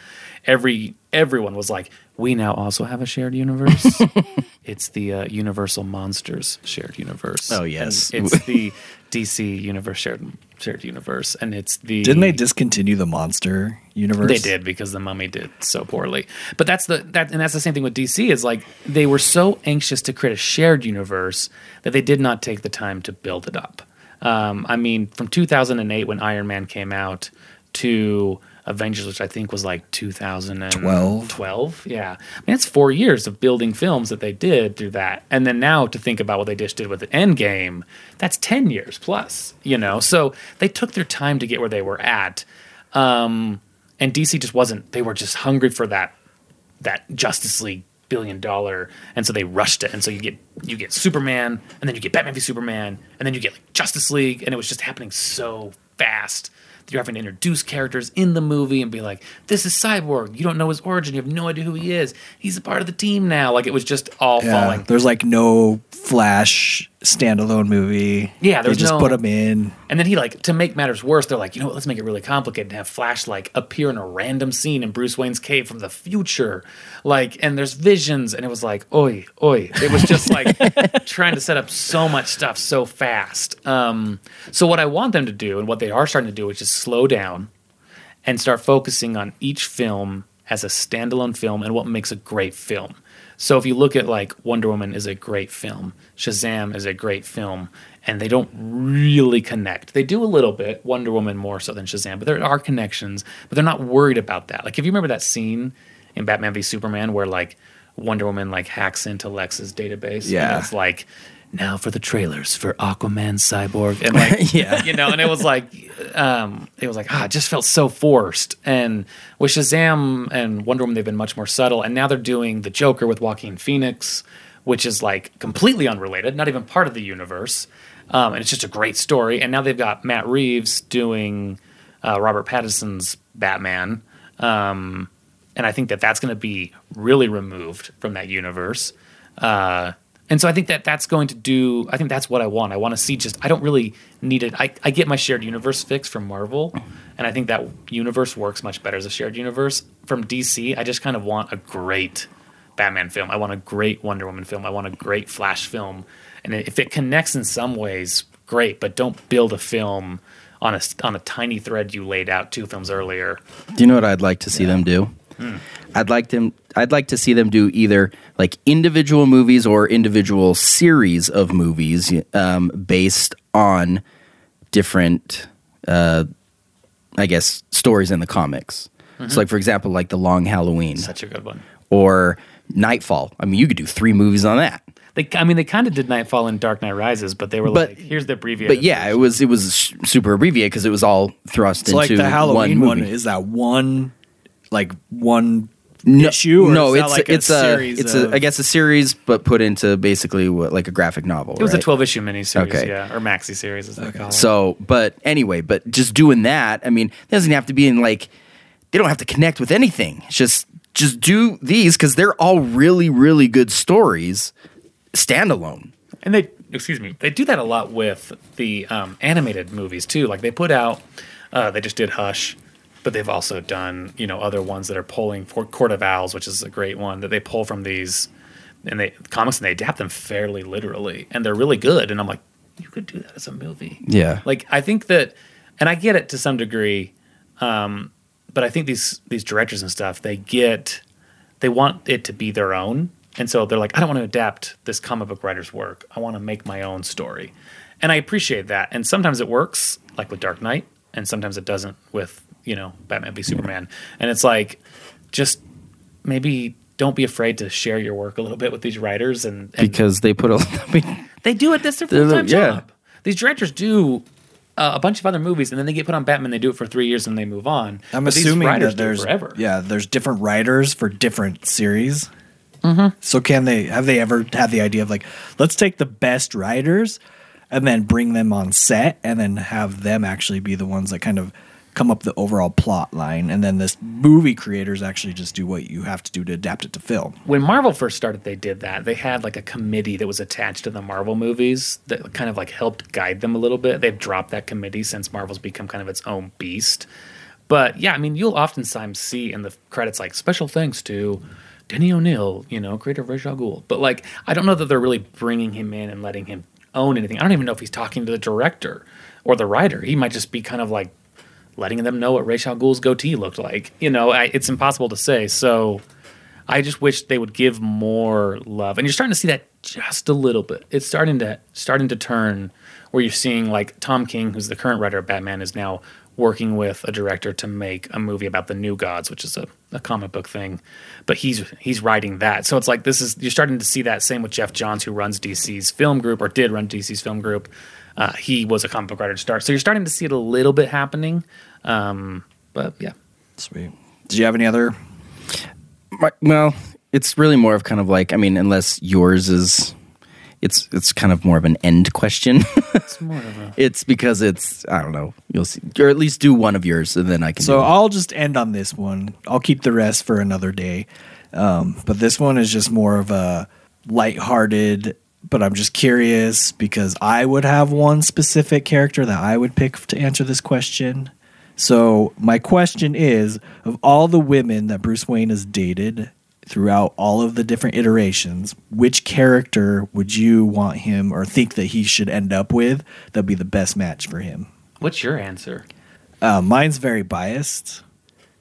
every everyone was like, "We now also have a shared universe. it's the uh, Universal Monsters shared universe. Oh, yes. And it's the DC universe shared shared universe, and it's the Didn't they discontinue the monster universe? they did because the mummy did so poorly. But that's the that and that's the same thing with DC is like they were so anxious to create a shared universe that they did not take the time to build it up. Um, I mean, from 2008 when Iron Man came out to Avengers, which I think was like 2012. 12, yeah. I mean, it's four years of building films that they did through that, and then now to think about what they just did with the Endgame, that's 10 years plus. You know, so they took their time to get where they were at. Um, and DC just wasn't. They were just hungry for that that Justice League billion dollar, and so they rushed it. And so you get you get Superman, and then you get Batman v Superman, and then you get like Justice League, and it was just happening so fast. that You're having to introduce characters in the movie and be like, "This is Cyborg. You don't know his origin. You have no idea who he is. He's a part of the team now." Like it was just all Yeah, falling. there's like no Flash standalone movie. Yeah, they just no- put him in. And then he like to make matters worse, they're like, you know what, let's make it really complicated and have Flash like appear in a random scene in Bruce Wayne's cave from the future. Like and there's visions and it was like, oi, oi. It was just like trying to set up so much stuff so fast. Um so what I want them to do and what they are starting to do is just slow down and start focusing on each film as a standalone film and what makes a great film. So if you look at like Wonder Woman is a great film, Shazam is a great film, and they don't really connect. They do a little bit, Wonder Woman more so than Shazam, but there are connections, but they're not worried about that. Like if you remember that scene in Batman v Superman where like Wonder Woman like hacks into Lex's database Yeah. and it's like now for the trailers for Aquaman Cyborg and like Yeah. you know and it was like um it was like ah it just felt so forced and with Shazam and Wonder Woman they've been much more subtle and now they're doing the Joker with Joaquin Phoenix which is like completely unrelated not even part of the universe um and it's just a great story and now they've got Matt Reeves doing uh, Robert Pattinson's Batman um and I think that that's going to be really removed from that universe. Uh, and so I think that that's going to do. I think that's what I want. I want to see just. I don't really need it. I, I get my shared universe fix from Marvel, and I think that universe works much better as a shared universe. From DC, I just kind of want a great Batman film. I want a great Wonder Woman film. I want a great Flash film. And if it connects in some ways, great. But don't build a film on a on a tiny thread you laid out two films earlier. Do you know what I'd like to see them do? Hmm. I'd like them. I'd like to see them do either like individual movies or individual series of movies um, based on different, uh, I guess, stories in the comics. Mm-hmm. So, like for example, like the Long Halloween Such a good one. or Knightfall. I mean, you could do three movies on that. They, I mean, they kind of did Knightfall and Dark Knight Rises, but they were But- like, "Here's the abbreviated." But yeah, it was it was super abbreviated because it was all thrust So into like the Halloween one one, movie. is that one, like one no, issue? Or no, it's like it's a, it's of- a I guess a series, but put into basically what like a graphic novel. it was a 12 issue miniseries, Okay. yeah, or maxi series as they call it. So, but anyway, but just doing that, I mean, it doesn't have to be in like they don't have to connect with anything. It's just just do these because they're all really really good stories, standalone. and they, excuse me, they do that a lot with the um, animated movies too. Like they put out, uh, they just did Hush, but they've also done you know other ones that are pulling for Court of Owls, which is a great one that they pull from these and they comics and they adapt them fairly literally, and they're really good. And I'm like, you could do that as a movie. Yeah, Like I think that, and I get it to some degree, um, but I think these these directors and stuff they get they want it to be their own, and so they're like, I don't want to adapt this comic book writer's work. I want to make my own story, and I appreciate that. And sometimes it works, like with Dark Knight, and sometimes it doesn't with you know, Batman v Superman, and it's like, just maybe don't be afraid to share your work a little bit with these writers, and, and because they put a. I mean, they do it. That's their full time yeah. job. These directors do. Uh, a bunch of other movies, and then they get put on Batman. They do it for three years, and they move on. I'm But these assuming writers that do it there's forever. yeah, there's different writers for different series. Mm-hmm. So can they have they ever had the idea of like let's take the best writers and then bring them on set and then have them actually be the ones that kind of come up the overall plot line and then this movie creators actually just do what you have to do to adapt it to film. when Marvel first started, they did that. They had like a committee that was attached to the Marvel movies that kind of like helped guide them a little bit. They've dropped that committee since Marvel's become kind of its own beast. But yeah, I mean, you'll oftentimes see in the credits like special thanks to Denny O'Neil, you know, creator of Ra's al Ghul. But like, I don't know that they're really bringing him in and letting him own anything. I don't even know if he's talking to the director or the writer. He might just be kind of like letting them know what Ra's al Ghul's goatee looked like. You know, I, it's impossible to say. So I just wish they would give more love, and you're starting to see that just a little bit. It's starting to starting to turn where you're seeing like Tom King, who's the current writer of Batman, is now working with a director to make a movie about the New Gods, which is a, a comic book thing. But he's he's writing that, so it's like this is you're starting to see that same with Geoff Johns, who runs DC's film group or did run DC's film group. Uh, he was a comic book writer to start, so you're starting to see it a little bit happening. Um, but yeah, Sweet. Did you have any other my- well, it's really more of kind of like I mean, unless yours is, it's it's kind of more of an end question. it's more of a it's because it's I don't know. You'll see, or at least do one of yours, and then I can. So do I'll just end on this one. I'll keep the rest for another day. Um, but this one is just more of a lighthearted. But I'm just curious because I would have one specific character that I would pick to answer this question. So my question is: of all the women that Bruce Wayne has dated throughout all of the different iterations, which character would you want him or think that he should end up with? That'd be the best match for him. What's your answer? Uh, mine's very biased,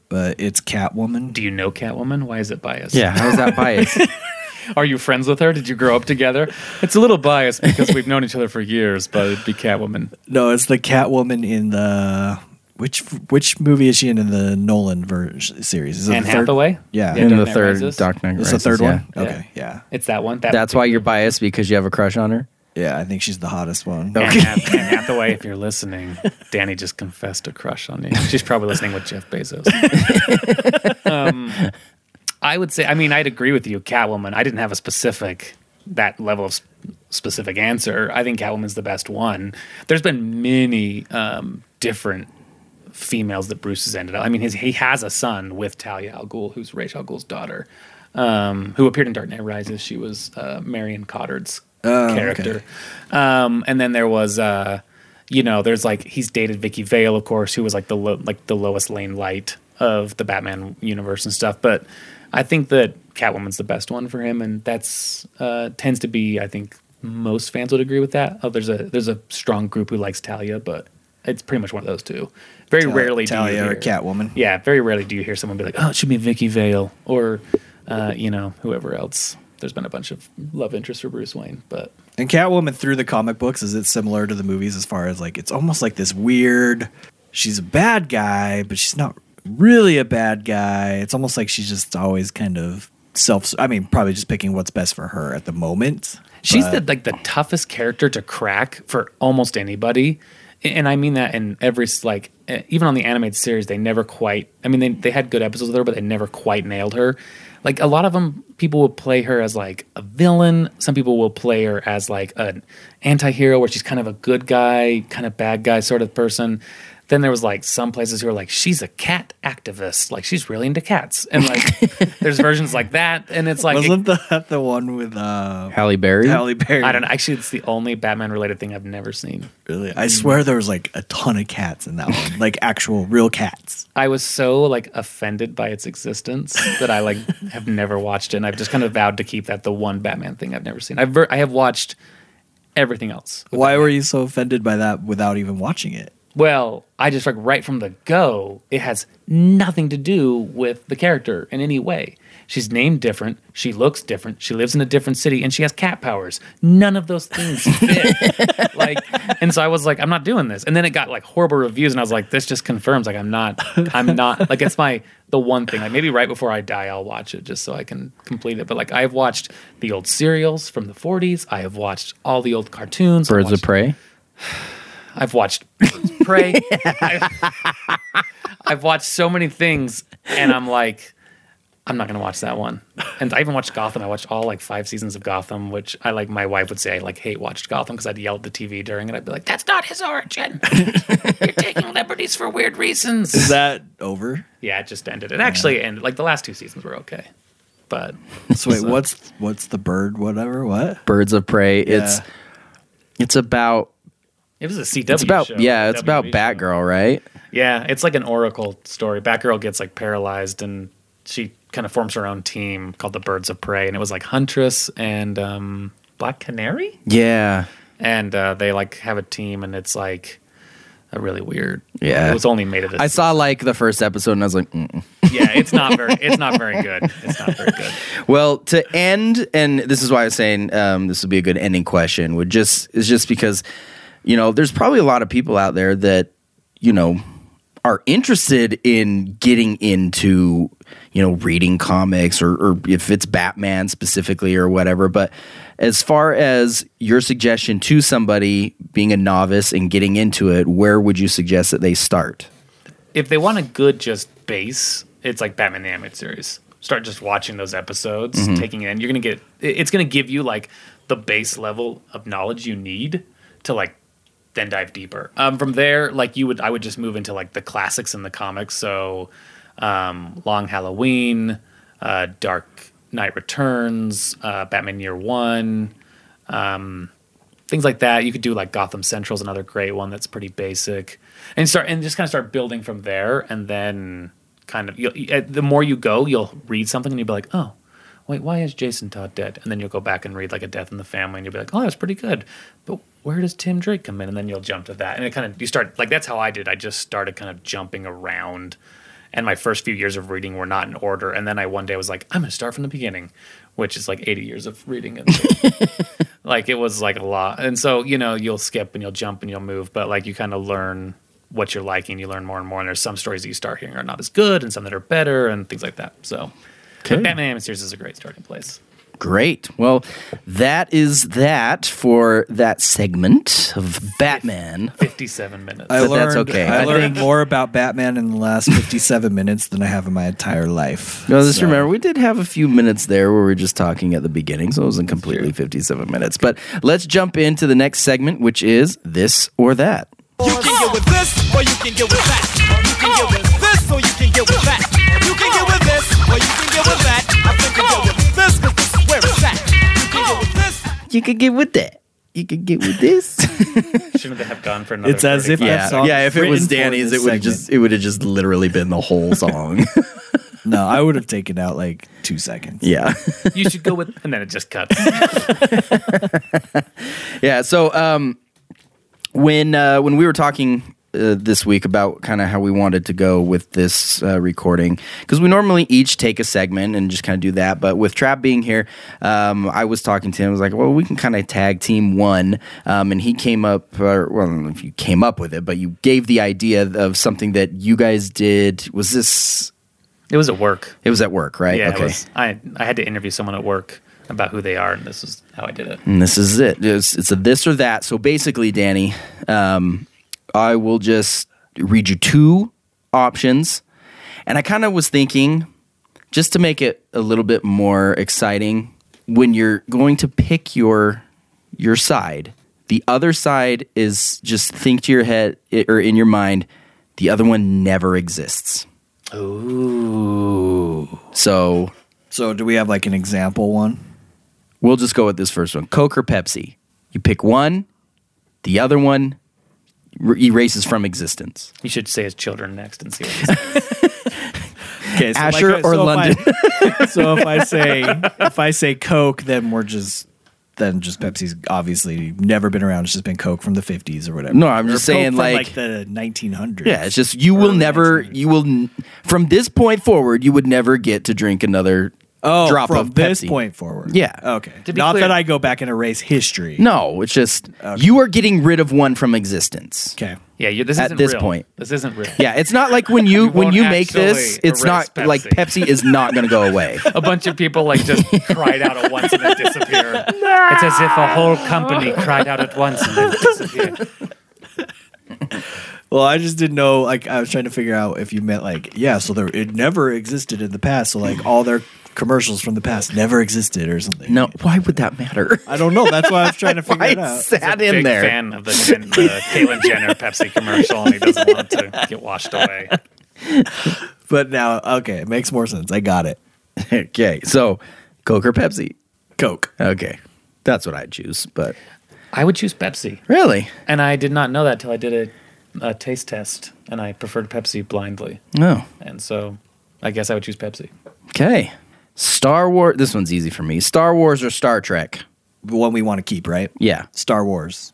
but it's Catwoman. Do you know Catwoman? Why is it biased? yeah, how is that biased? Are you friends with her? Did you grow up together? It's a little biased because we've known each other for years, but it'd be Catwoman. No, it's the Catwoman in the which which movie is she in in the Nolan version series? Is it Anne the third? Hathaway? Yeah, Yeah, in Dark the Knight third Rises? Dark Knight It's the Rises, third yeah. one. Yeah. Okay, yeah, It's that one. That That's why you're biased because you have a crush on her. yeah. I think she's the hottest one. Anne, Hath- Anne Hathaway, if you're listening, Danny just confessed a crush on you. She's probably listening with Jeff Bezos. um, I would say, I mean, I'd agree with you, Catwoman. I didn't have a specific that level of s- specific answer. I think Catwoman's the best one. There's been many um, different females that Bruce has ended up. I mean, his, he has a son with Talia al Ghul, who's Ra's al Ghul's daughter, um, who appeared in Dark Knight Rises. She was uh, Marion Cotillard's Oh, okay. character. Um, and then there was, uh, you know, there's like he's dated Vicki Vale, of course, who was like the lo- like the Lois Lane light of the Batman universe and stuff. But I think that Catwoman's the best one for him, and that's uh, tends to be, I think, most fans would agree with that. Oh, there's a there's a strong group who likes Talia, but it's pretty much one of those two. Very Tal- rarely do you Talia or hear, Catwoman. Yeah, very rarely do you hear someone be like, "Oh, it should be Vicki Vale," or uh, you know, whoever else. There's been a bunch of love interests for Bruce Wayne, but And Catwoman through the comic books is it similar to the movies as far as like it's almost like this weird. She's a bad guy, but she's not really a bad guy. It's almost like she's just always kind of self. I mean, probably just picking what's best for her at the moment. She's but- the like the toughest character to crack for almost anybody, and I mean that in every like eh, even on the animated series they never quite. I mean they they had good episodes her, but they never quite nailed her. Like a lot of them, people will play her as like a villain. Some people will play her as like an anti-hero where she's kind of a good guy, kind of bad guy sort of person. Then there was like some places who are like she's a cat activist, like she's really into cats, and like there's versions like that, and it's like wasn't that the one with uh, Halle Berry. Halle Berry? I don't know. Actually, it's the only Batman related thing I've never seen. Really, I swear there was like a ton of cats in that one, like actual real cats. I was so like offended by its existence that I like have never watched it. And I've just kind of vowed to keep that the one Batman thing I've never seen. I've ver- I have watched everything else. Why were you so offended by that without even watching it? Well, I just like right from the go, it has nothing to do with the character in any way. She's named different. She looks different. She lives in a different city, and she has cat powers. None of those things fit. like, and so I was like, I'm not doing this. And then it got like horrible reviews, and I was like, this just confirms like I'm not. I'm not like it's my the one thing. Like maybe right before I die, I'll watch it just so I can complete it. But like I've watched the old serials from the 40s. I have watched all the old cartoons. I've Birds of Prey. I've watched Prey. I, I've watched so many things, and I'm like, I'm not gonna watch that one. And I even watched Gotham. I watched all like five seasons of Gotham, which I like. My wife would say I like hate watched Gotham because I'd yell at the TV during it. I'd be like, "That's not his origin. You're taking liberties for weird reasons." Is that over? yeah, it just ended. It actually ended. Like the last two seasons were okay, but So wait, what's what's the bird? Whatever. What? Birds of Prey. It's it's about it was a CW. it's about show, yeah, it's about WB show. Batgirl, right? Yeah, it's like an Oracle story. Batgirl gets like paralyzed and she kind of forms her own team called the Birds of Prey. And it was like Huntress and um, Black Canary. Yeah. And uh, they like have a team and it's like a really weird. Yeah. It was only made of this. I saw like the first episode and I was like, Mm-mm. Yeah, it's not very. It's not very good. It's not very good. well, to end, and this is why I was saying um, this would be a good ending question. Would just is just because you know there's probably a lot of people out there that you know are interested in getting into you know reading comics or, or if it's Batman specifically or whatever. But as far as your suggestion to somebody being a novice and getting into it, where would you suggest that they start? if they want a good just base, it's like Batman the Animated Series. Start just watching those episodes, Mm-hmm. taking it in. You're gonna get. It's gonna give you like the base level of knowledge you need to like then dive deeper. Um, from there, like you would, I would just move into like the classics in the comics. So, um, Long Halloween, uh, Dark Knight Returns, uh, Batman Year One, um, things like that. You could do like Gotham Central's another great one that's pretty basic, and start and just kind of start building from there, and then kind of the more you go, you'll read something and you'll be like, oh. Wait, why is Jason Todd dead? And then you'll go back and read like a Death in the Family, and you'll be like, "Oh, that's pretty good." But where does Tim Drake come in? And then you'll jump to that, and it kind of you start like that's how I did. I just started kind of jumping around, and my first few years of reading were not in order. And then I one day was like, "I'm going to start from the beginning," which is like 80 years of reading. And like it was like a lot and so you know you'll skip and you'll jump and you'll move but like you kind of learn what you're liking you learn more and more and there's some stories that you start hearing are not as good and some that are better and things like that so Okay. batman animated series is a great starting place Great. Well, that is that for that segment of Batman. 57 minutes I But learned. that's okay. I, I learned think- more about Batman in the last fifty-seven minutes than I have in my entire life. No, just So- remember, we did have a few minutes there where we were just talking at the beginning, so it wasn't completely 57 minutes. But let's jump into the next segment, which is this or that. You can get with this, or you can get with that. You can get with this, or you can get with that. You can get with that. I think you get with this, cause this is where it's at. You can get with this. You could get with that. You could get with this. shouldn't they have gone for another It's as if 35? that song yeah. If it was written for Danny's, this it would segment. just it would have just literally been the whole song. No, I would have taken out like two seconds. yeah. you should go with and then it just cuts Yeah. So um, when uh, when we were talking uh, this week about kind of how we wanted to go with this uh, recording, because we normally each take a segment and just kind of do that. But with Trav being here, um, I was talking to him. I was like, well, we can kind of tag team one, um, and he came up. Or, well, I don't know if you came up with it, but you gave the idea of something that you guys did. Was this? it was at work It was at work, right? yeah okay. was, I, I had to interview someone at work about who they are and this is how i did it And this is it. It's, it's a this or that. So basically, Danny, um, I will just read you two options. And I kind of was thinking, just to make it a little bit more exciting, when you're going to pick your your side, the other side is just think to your head or in your mind, the other one never exists. Ooh. So So, do we have like an example one? We'll just go with this first one Coke or Pepsi. You pick one, the other one erases from existence. you should say his children next and see what he says. Okay, so Asher or so if London? I- so if I say if I say Coke, then we're just then just Pepsi's obviously never been around. It's just been Coke from the 50s or whatever. No, I'm Or just Coke saying, from, like- the 1900s. Yeah, it's just you will never, 1900s. you will, n- from this point forward, you would never get to drink another Oh, drop from of this Pepsi. point forward. Yeah. Okay. To be Not clear- that I go back and erase history. No, it's just you are getting rid of one from existence. Okay. Yeah, you, this At isn't this point. point. This isn't real. Yeah, it's not like when you, You when won't you make this, actually it's not erase like Pepsi. Pepsi is not going to go away. A bunch of people like just cried out at once and then disappear. It's as if a whole company cried out at once and then disappeared. Well, I just didn't know. Like, I was trying to figure out if you meant like, yeah, so there it never existed in the past. So like, all their commercials from the past never existed or something. No, why would that matter? I don't know. That's why I was trying to figure Why it out. is that in Big there? fan of the, Jen, the Caitlyn Jenner Pepsi commercial, and he doesn't want to get washed away. But now, okay, it makes more sense. I got it. okay, so Coke or Pepsi? Coke. Okay, that's what I'd choose. But I would choose Pepsi, really, and I did not know that till I did a, a taste test, and I preferred Pepsi blindly, no. and so I guess I would choose Pepsi. Okay, Star Wars. This one's easy for me. Star Wars or Star Trek? The one we want to keep, right? Yeah. Star Wars.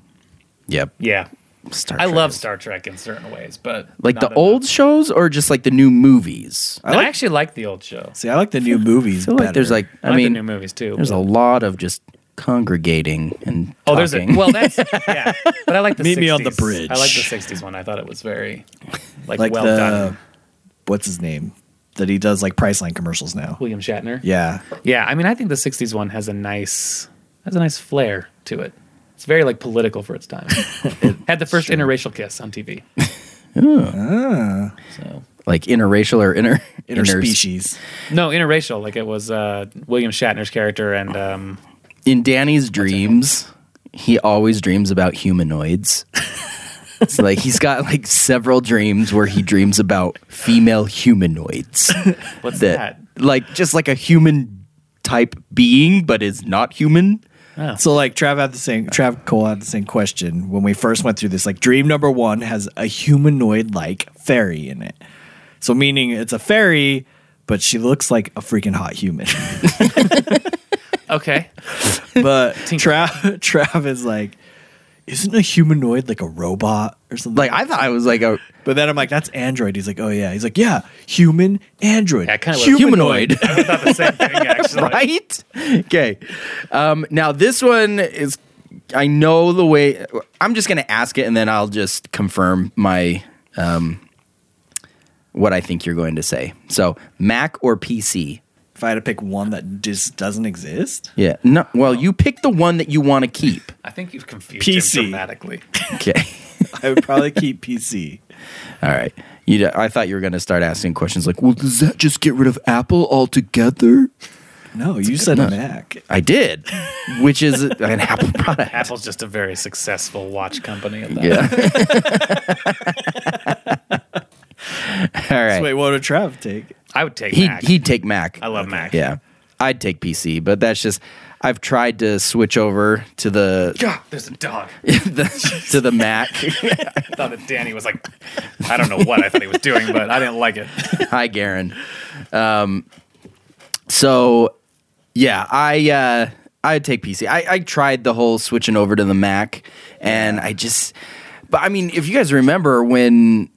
Yep. Yeah, Star I Trek love is- Star Trek in certain ways, but like not the enough. old shows or just like the new movies. No, I, actually like the old show. See, I like the new movies. I feel like better. there's like I, I, like mean the new movies too. there's a lot of just congregating and Oh, there's a talking. well, that's yeah. But I like the Meet 60s. me on the bridge. I like the '60s one. I thought it was very like, like well the done. what's his name that he does like Priceline commercials now. William Shatner. Yeah, Yeah, I mean, I think the '60s one has a nice has a nice flair to it. It's very like political for its time. it had the first interracial kiss on TV. So like interracial or inter interspecies. no, interracial. Like it was uh, William Shatner's character and um, in Danny's dreams, he always dreams about humanoids. it's like he's got like several dreams where he dreams about female humanoids. what's that, that? like just like a human type being, but is not human. Oh. So like Trav had the same Trav Cole had the same question when we first went through this. Like dream number one has a humanoid like fairy in it. So meaning it's a fairy, but she looks like a freaking hot human. Okay, but Trav Trav is like, isn't a humanoid like a robot or something? Like I thought I was like a but then I'm like, that's android. He's like, oh yeah. He's like, yeah, human android. Yeah, I kinda like- humanoid. I thought the same thing actually. right? Okay. Um, now this one is. I know the way. I'm just going to ask it, and then I'll just confirm my um, what I think you're going to say. So, Mac or PC? If I had to pick one that just doesn't exist, Yeah. No. Well, you pick the one that you want to keep. I think you've confused PC. him dramatically. Okay. I would probably keep PC. All right. You. I thought you were going to start asking questions like, "Well, does that just get rid of Apple altogether?" No, you said Mac. I did, which is an Apple product. Apple's just a very successful watch company. At that. Yeah. All right. So wait, what would Trav take? I would take He'd, Mac. he'd take Mac. I love Mac. Yeah. I'd take PC, but that's just I've tried to switch over to the, God, there's a dog. the to the Mac. I thought that Danny was like, I don't know what I thought he was doing, but I didn't like it. Hi, Garen. Um, so yeah, I uh, I'd take PC. I, I tried the whole switching over to the Mac, and I just, but I mean, if you guys remember when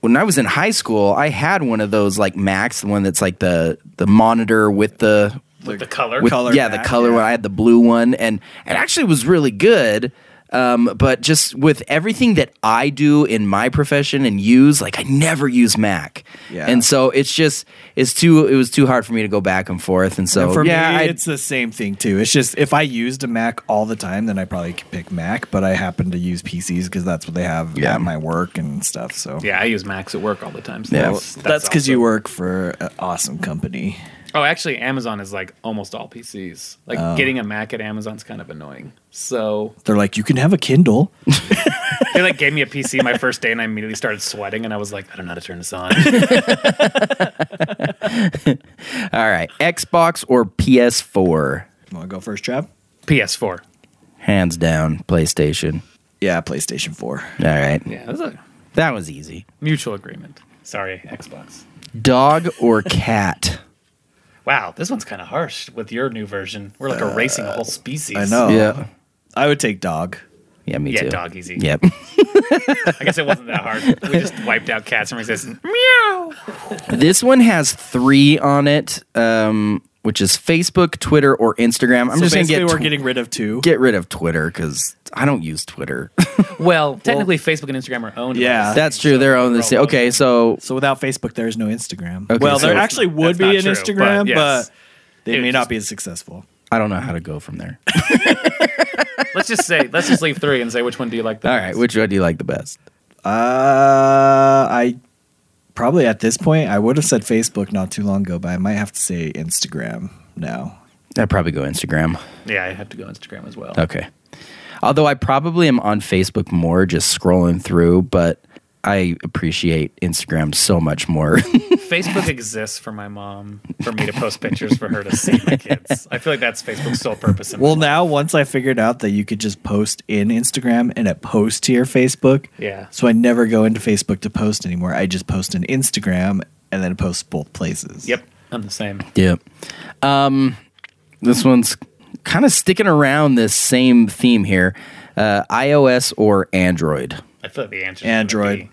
when I was in high school, I had one of those like Macs, the one that's like the the monitor with the With the color. with, color yeah, Mac, the color yeah. one. I had the blue one, and it actually was really good. Um, but just with everything that I do in my profession and use, like I never use Mac, Yeah. and so it's just it's too it was too hard for me to go back and forth, and so And for yeah, me, I, it's the same thing too. It's just if I used a Mac all the time, then I probably could pick Mac. But I happen to use PCs because that's what they have Yeah. at my work and stuff. So Yeah, I use Macs at work all the time. So Yeah. that's that's because you work for an awesome company. Oh, actually, Amazon is like almost all PCs. Like Oh. getting a Mac at Amazon's kind of annoying. So They're like, you can have a Kindle. they like gave me a PC my first day, and I immediately started sweating, and I was like, I don't know how to turn this on. all right, Xbox or PS4, Want to go first, Trav? PS4. hands down, PlayStation. Yeah, PlayStation Four. All right, Yeah, that's a that was easy. mutual agreement. Sorry, Xbox. Dog or cat? Wow, this one's kind of harsh with your new version. We're like erasing a whole species. I know. Yeah. I would take dog. Yeah, me too. Yeah, too. dog easy. Yep. I guess it wasn't that hard. We just wiped out cats and we says meow. this one has three on it, um, which is Facebook, Twitter, or Instagram. I'm so just gonna basically, get we're tw- getting rid of two. get rid of Twitter because I don't use Twitter. Well, technically, Facebook and Instagram are owned. Yeah. the That's true. so They're owned the same. Okay, so so without Facebook, there is no Instagram. Okay, well, so there it's- actually would be an true, Instagram, but yes. but they It may was not be as successful. I don't know how to go from there. let's just say, let's just leave three and say which one do you like the All best? right, which one do you like the best? Uh, I probably at this point I would have said Facebook not too long ago, but I might have to say Instagram now. I'd probably go Instagram. Yeah, I have to go Instagram as well. Okay. Although I probably am on Facebook more, just scrolling through, but I appreciate Instagram so much more. Facebook exists for my mom, for me to post pictures for her to see my kids. I feel like that's Facebook's sole purpose. Well, now once I figured out that you could just post in Instagram and it posts to your Facebook, Yeah. So I never go into Facebook to post anymore. I just post in Instagram and then post both places. Yep, I'm the same. Yep. Um, this one's kind of sticking around this same theme here. Uh, iOS or Android? I feel like the answer. Android.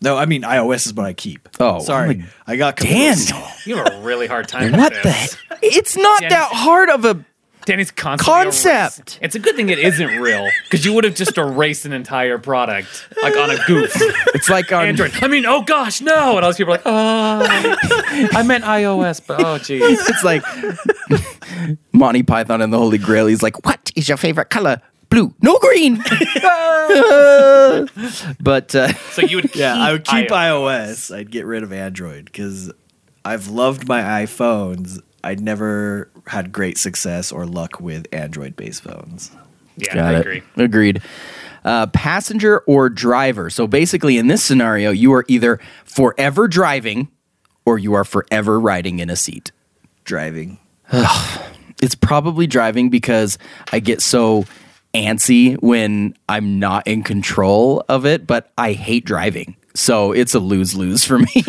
No, I mean iOS is what I keep. Oh, oh sorry, my- I got confused. Daniel. You have a really hard time. What with the? this. Heck? It's not Danny- that hard of a. Danny's constantly Concept. erasing- It's a good thing it isn't real because you would have just erased an entire product like on a goof. It's like on Android. I mean, oh gosh, no! And all these people are like, oh, I meant iOS, but oh geez. It's like Monty Python and the Holy Grail. He's like, "What is your favorite color? Blue, no green." but uh, So you would Yeah, I would keep iOS. iOS. I'd get rid of Android because I've loved my iPhones. I'd never had great success or luck with Android-based phones. Yeah, got I it. agree. Agreed. Uh, passenger or driver. So basically, in this scenario, you are either forever driving or you are forever riding in a seat. Driving. It's probably driving because I get so antsy when I'm not in control of it, but I hate driving. So it's a lose lose for me.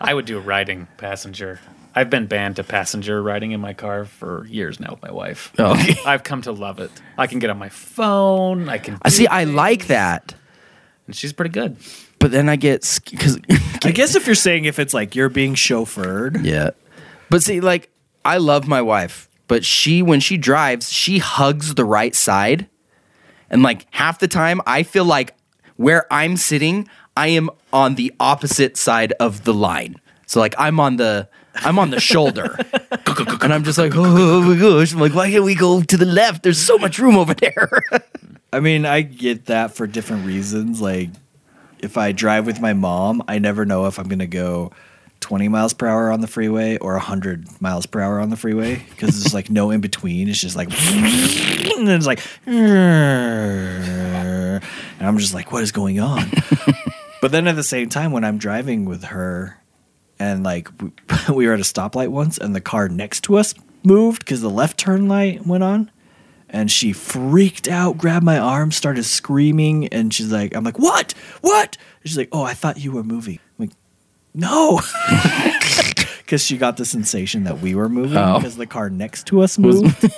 I would do riding passenger. I've been banned to passenger riding in my car for years now with my wife. Oh. I've come to love it. I can get on my phone. I can. I see. do I like that, and she's pretty good. but then I get because I guess if you're saying if it's like you're being chauffeured, yeah. But see, like I love my wife, but she when she drives, she hugs the right side, and like half the time, I feel like where I'm sitting, I am on the opposite side of the line. So like I'm on the I'm on the shoulder, and I'm just like, oh, oh my gosh! I'm like, why can't we go to the left? There's so much room over there. I mean, I get that for different reasons. Like, if I drive with my mom, I never know if I'm going to go 20 miles per hour on the freeway or 100 miles per hour on the freeway because there's like no in between. It's just like, and it's like, and I'm just like, what is going on? but then at the same time, when I'm driving with her, and like we, we were at a stoplight once, and the car next to us moved because the left turn light went on and she freaked out, grabbed my arm, started screaming, and she's like, I'm like, what? What? And she's like, oh, I thought you were moving. I'm like, no. Because she got the sensation that we were moving Oh. because the car next to us moved.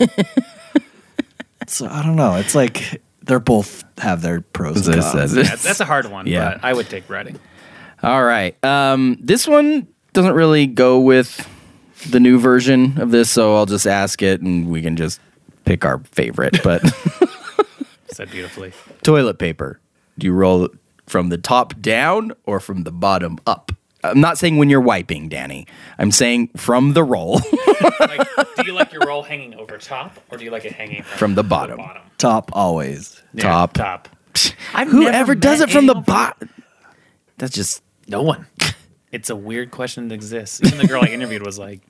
so I don't know. It's like they're both have their pros and cons. That's, that's a hard one. Yeah. but I would take riding. All right. Um, this one doesn't really go with the new version of this, so I'll just ask it and we can just pick our favorite. But Said beautifully. toilet paper. Do you roll it from the top down or from the bottom up? I'm not saying when you're wiping, Danny. I'm saying from the roll, Like, do you like your roll hanging over top, or do you like it hanging from, from the bottom. bottom? Top always. Yeah, Top. top. I've Whoever never does it from the anyone bottom. That's just No one. It's a weird question that exists. Even the girl I interviewed was like,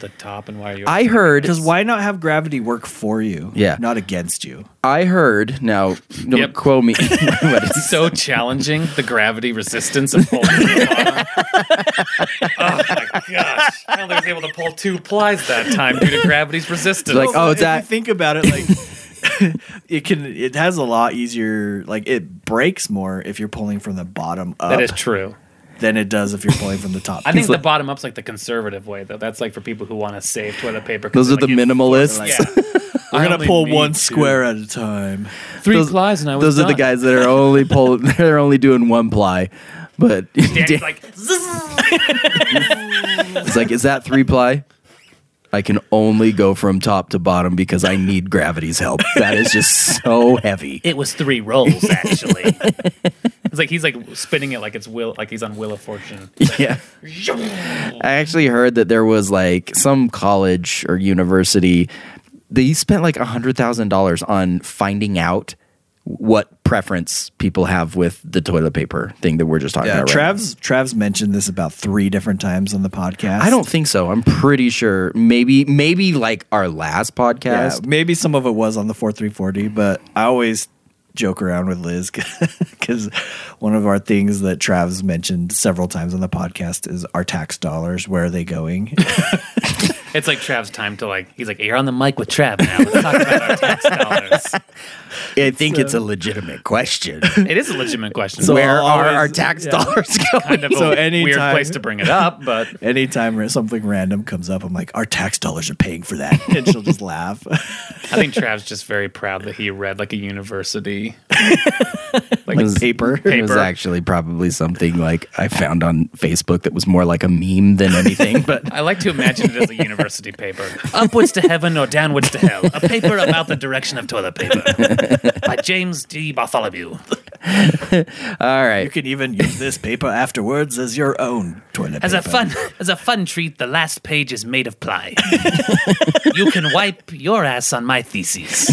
"The top and why are you?" I heard Because why not have gravity work for you? Yeah. Not against you. I heard now don't Yep. quote me what is so challenging the gravity resistance of pulling the bottom. oh my gosh! I don't think I was able to pull two plies that time due to gravity's resistance. Like, oh, it's if that- you think about it, like it can, it has a lot easier. Like it breaks more if you're pulling from the bottom up. that is true. Than it does if you're pulling from the top. I think the bottom up's like the conservative way, though. That's like for people who want to save toilet paper. Those are they're the like, minimalists. Yeah. We're gonna pull one two. square at a time. Three Those- plies, and I was Those are the guys that are only pull. They're only doing one ply, but Danny's like, it's like, is that three ply? I can only go from top to bottom because I need gravity's help. That is just so heavy. it was three rolls actually. it's like he's like spinning it like it's will, like he's on Wheel of Fortune. Yeah. I actually heard that there was like some college or university, they spent like a hundred thousand dollars on finding out what preference people have with the toilet paper thing that we're just talking Yeah, about. right Trav's Trav's mentioned this about three different times on the podcast. I don't think so. I'm pretty sure. Maybe, maybe like our last Yeah, podcast. maybe some of it was on the four three forty, but I always joke around with Liz because one of our things that Trav's mentioned several times on the podcast is our tax dollars. Where are they going? It's like Trav's time to like. He's like, you're on the mic with Trav now. Let's talk about our tax dollars. I think it's a uh, legitimate question. It is a legitimate question. So Where I'll are always- our tax yeah. dollars going? kind of So a weird anytime- place to bring it up, but Anytime something random comes up, I'm like, our tax dollars are paying for that, and she'll just laugh. I think Trav's just very proud that he read like a university like was- Paper. It was Paper. actually probably something like I found on Facebook that was more like a meme than anything. But I like to imagine it as a university paper. Upwards to heaven or downwards to hell. A paper about the direction of toilet paper. By James D. Bartholomew. all right, You can even use this paper afterwards as your own toilet As a fun as a fun treat, the last page is made of ply. you can wipe your ass on my theses.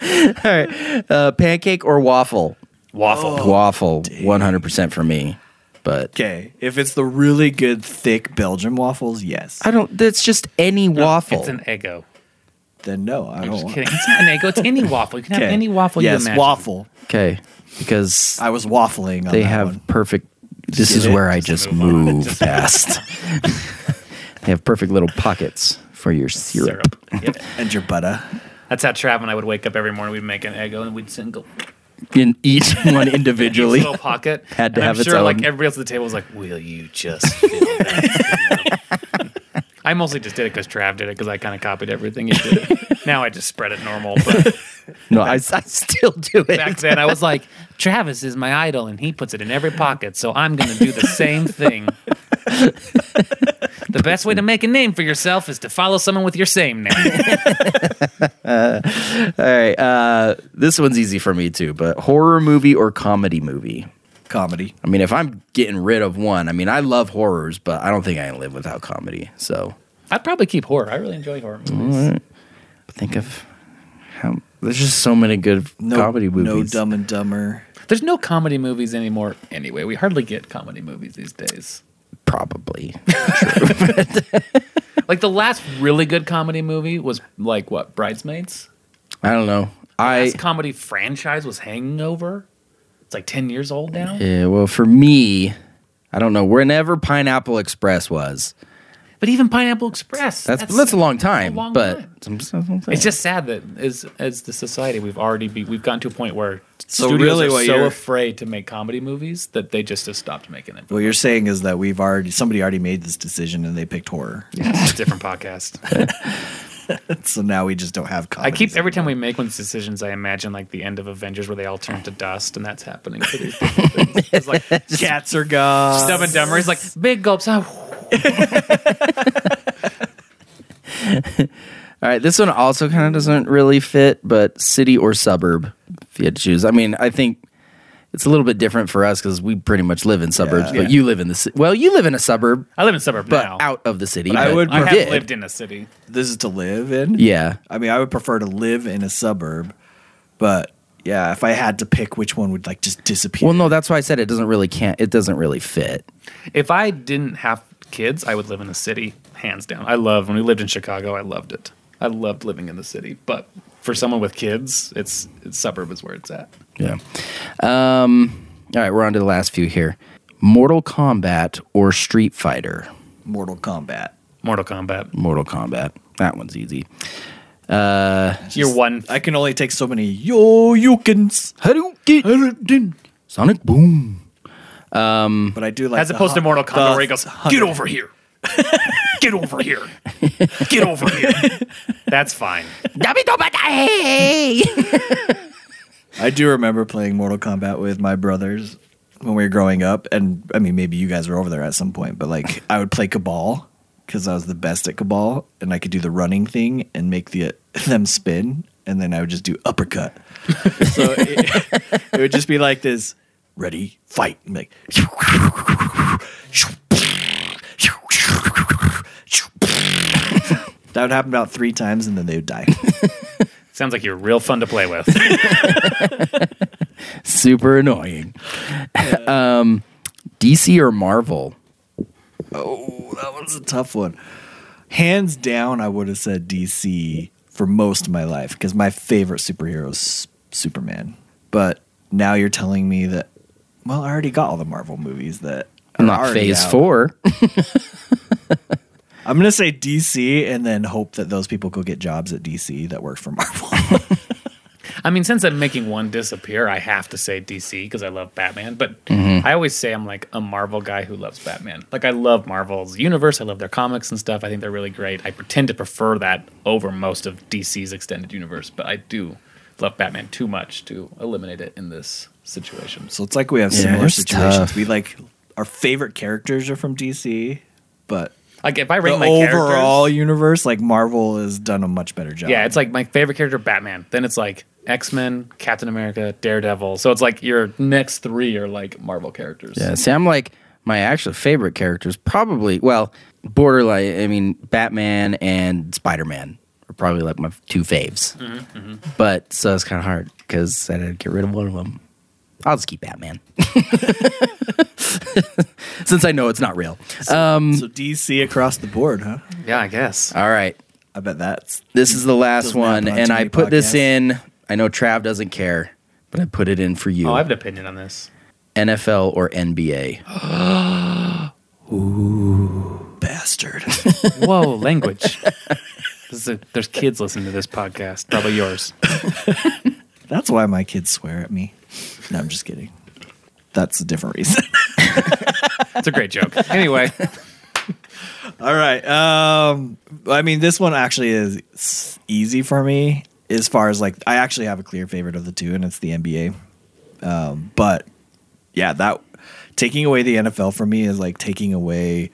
uh, pancake or waffle? Waffle. waffle, one hundred percent for me. But Okay, if it's the really good thick Belgian waffles, yes. I don't. That's just any waffle. It's an Eggo. Then no, I I'm don't just want. kidding. It's not an Eggo. It's any waffle. You can have Okay. any waffle yes, you imagine. waffle. okay, because I was waffling. On they that have one. perfect. This Get is it? where I Just just move on. Just- past. they have perfect little pockets for your syrup. Syrup. Yep. and your butter. That's how Trav and I would wake up every morning. We'd make an Eggo and we'd sit and go In each one each individually. little pocket. Had to And have I'm its sure like everybody else at the table was like, "Will you just?" Fill that?" I mostly just did it because Trav did it because I kind of copied everything he did. now I just spread it normal. But No, I, I still do it. back then I was like, Travis is my idol and he puts it in every pocket, so I'm going to do the same thing. The best way to make a name for yourself is to follow someone with your same name. All right, uh, this one's easy for me too. But horror movie or comedy movie? Comedy. I mean, if I'm getting rid of one, I mean, I love horrors, but I don't think I can live without comedy. So I'd probably keep horror. I really enjoy horror movies. think of how there's just so many good No comedy No. Dumb and Dumber. There's no comedy movies anymore anyway. We hardly get comedy movies these days. Probably. Like the last really good comedy movie was like what, Bridesmaids? I don't know. I last comedy franchise was Hangover. It's like 10 years old now. yeah. Well, for me, I don't know. Whenever Pineapple Express was, But even Pineapple Express. that's that's, a long time. long but time. It's just sad that as as the society we've already be, we've gotten to a point where So studios really are so afraid to make comedy movies that they just have stopped making it. What you're saying is that we've already somebody already made this decision and they picked horror. It's a different podcast. so now we just don't have I keep every time we make one of these decisions, I imagine like the end of Avengers where they all turn to dust, and that's happening for these. It's like cats are gone. Dumb and Dumber. He's like big gulps. All right, this one also kind of doesn't really fit, but city or suburb, if you had to choose. I mean, I think it's a little bit different for us because we pretty much live in suburbs, Yeah. but you live in the ci- well, you live in a suburb, I live in a suburb but now. out of the city. I but would I have did. lived in a city. This is to live in. Yeah, I mean, I would prefer to live in a suburb, but yeah, if I had to pick which one would like just disappear. Well, no, that's why I said it doesn't really can't. It doesn't really fit. If I didn't have kids, I would live in a city, hands down. I love when we lived in Chicago. I loved it. I loved living in the city. But for someone with kids, it's, it's suburb is where it's at. Yeah. Um. All right, we're on to the last few here. Mortal Kombat or Street Fighter? Mortal Kombat. Mortal Kombat. Mortal Kombat. That one's easy. Uh, You're one. I can only take so many yo yukins. Hadouken. Sonic Boom. But I do like As the opposed to Mortal Kombat, the where he goes, "Get over here, get over here, get over here." That's fine. I do remember playing Mortal Kombat with my brothers when we were growing up, and I mean, maybe you guys were over there at some point, but like I would play Kabal because I was the best at Kabal, and I could do the running thing and make the them spin, and then I would just do uppercut. so it, it would just be like this: ready, fight, and like. That would happen about three times, and then they would die. Sounds like you're real fun to play with. Super annoying. um, DC or Marvel? Oh, that was a tough one. Hands down, I would have said DC for most of my life because my favorite superhero is Superman. But now you're telling me that, well, I already got all the Marvel movies that are Not Phase out. Four. I'm gonna say DC and then hope that those people go get jobs at DC that work for Marvel. I mean, since I'm making one disappear, I have to say DC because I love Batman. But mm-hmm. I always say I'm like a Marvel guy who loves Batman. Like I love Marvel's universe. I love their comics and stuff. I think they're really great. I pretend to prefer that over most of DC's extended universe, but I do love Batman too much to eliminate it in this situation. so it's like we have Yeah, similar it's situations. tough. We like our favorite characters are from DC, but Like if I the my overall universe, like Marvel has done a much better job. yeah, it's like my favorite character Batman. Then it's like X Men, Captain America, Daredevil. So it's like your next three are like Marvel characters. Yeah, see, I'm like my actual favorite characters. Probably, well, borderline. I mean, Batman and Spider Man are probably like my two faves. Mm-hmm, mm-hmm. But so it's kind of hard because I had to get rid of one of them. I'll just keep Batman, since I know it's not real. Um, so DC across the board, huh? yeah, I guess. all right, I bet that's this is the last Doesn't one, happen on and too I many put this podcasts. in. I know Trav doesn't care, but I put it in for you. Oh, I have an opinion on this. NFL or NBA? Ooh. Bastard. Whoa, language. This is a, there's kids listening to this podcast, probably yours. that's why my kids swear at me. No, I'm just kidding. That's a different reason. It's a great joke. Anyway, All right. Um, I mean, this one actually is easy for me as far as like I actually have a clear favorite of the two, and it's the NBA. Um, but yeah, that taking away the NFL for me is like taking away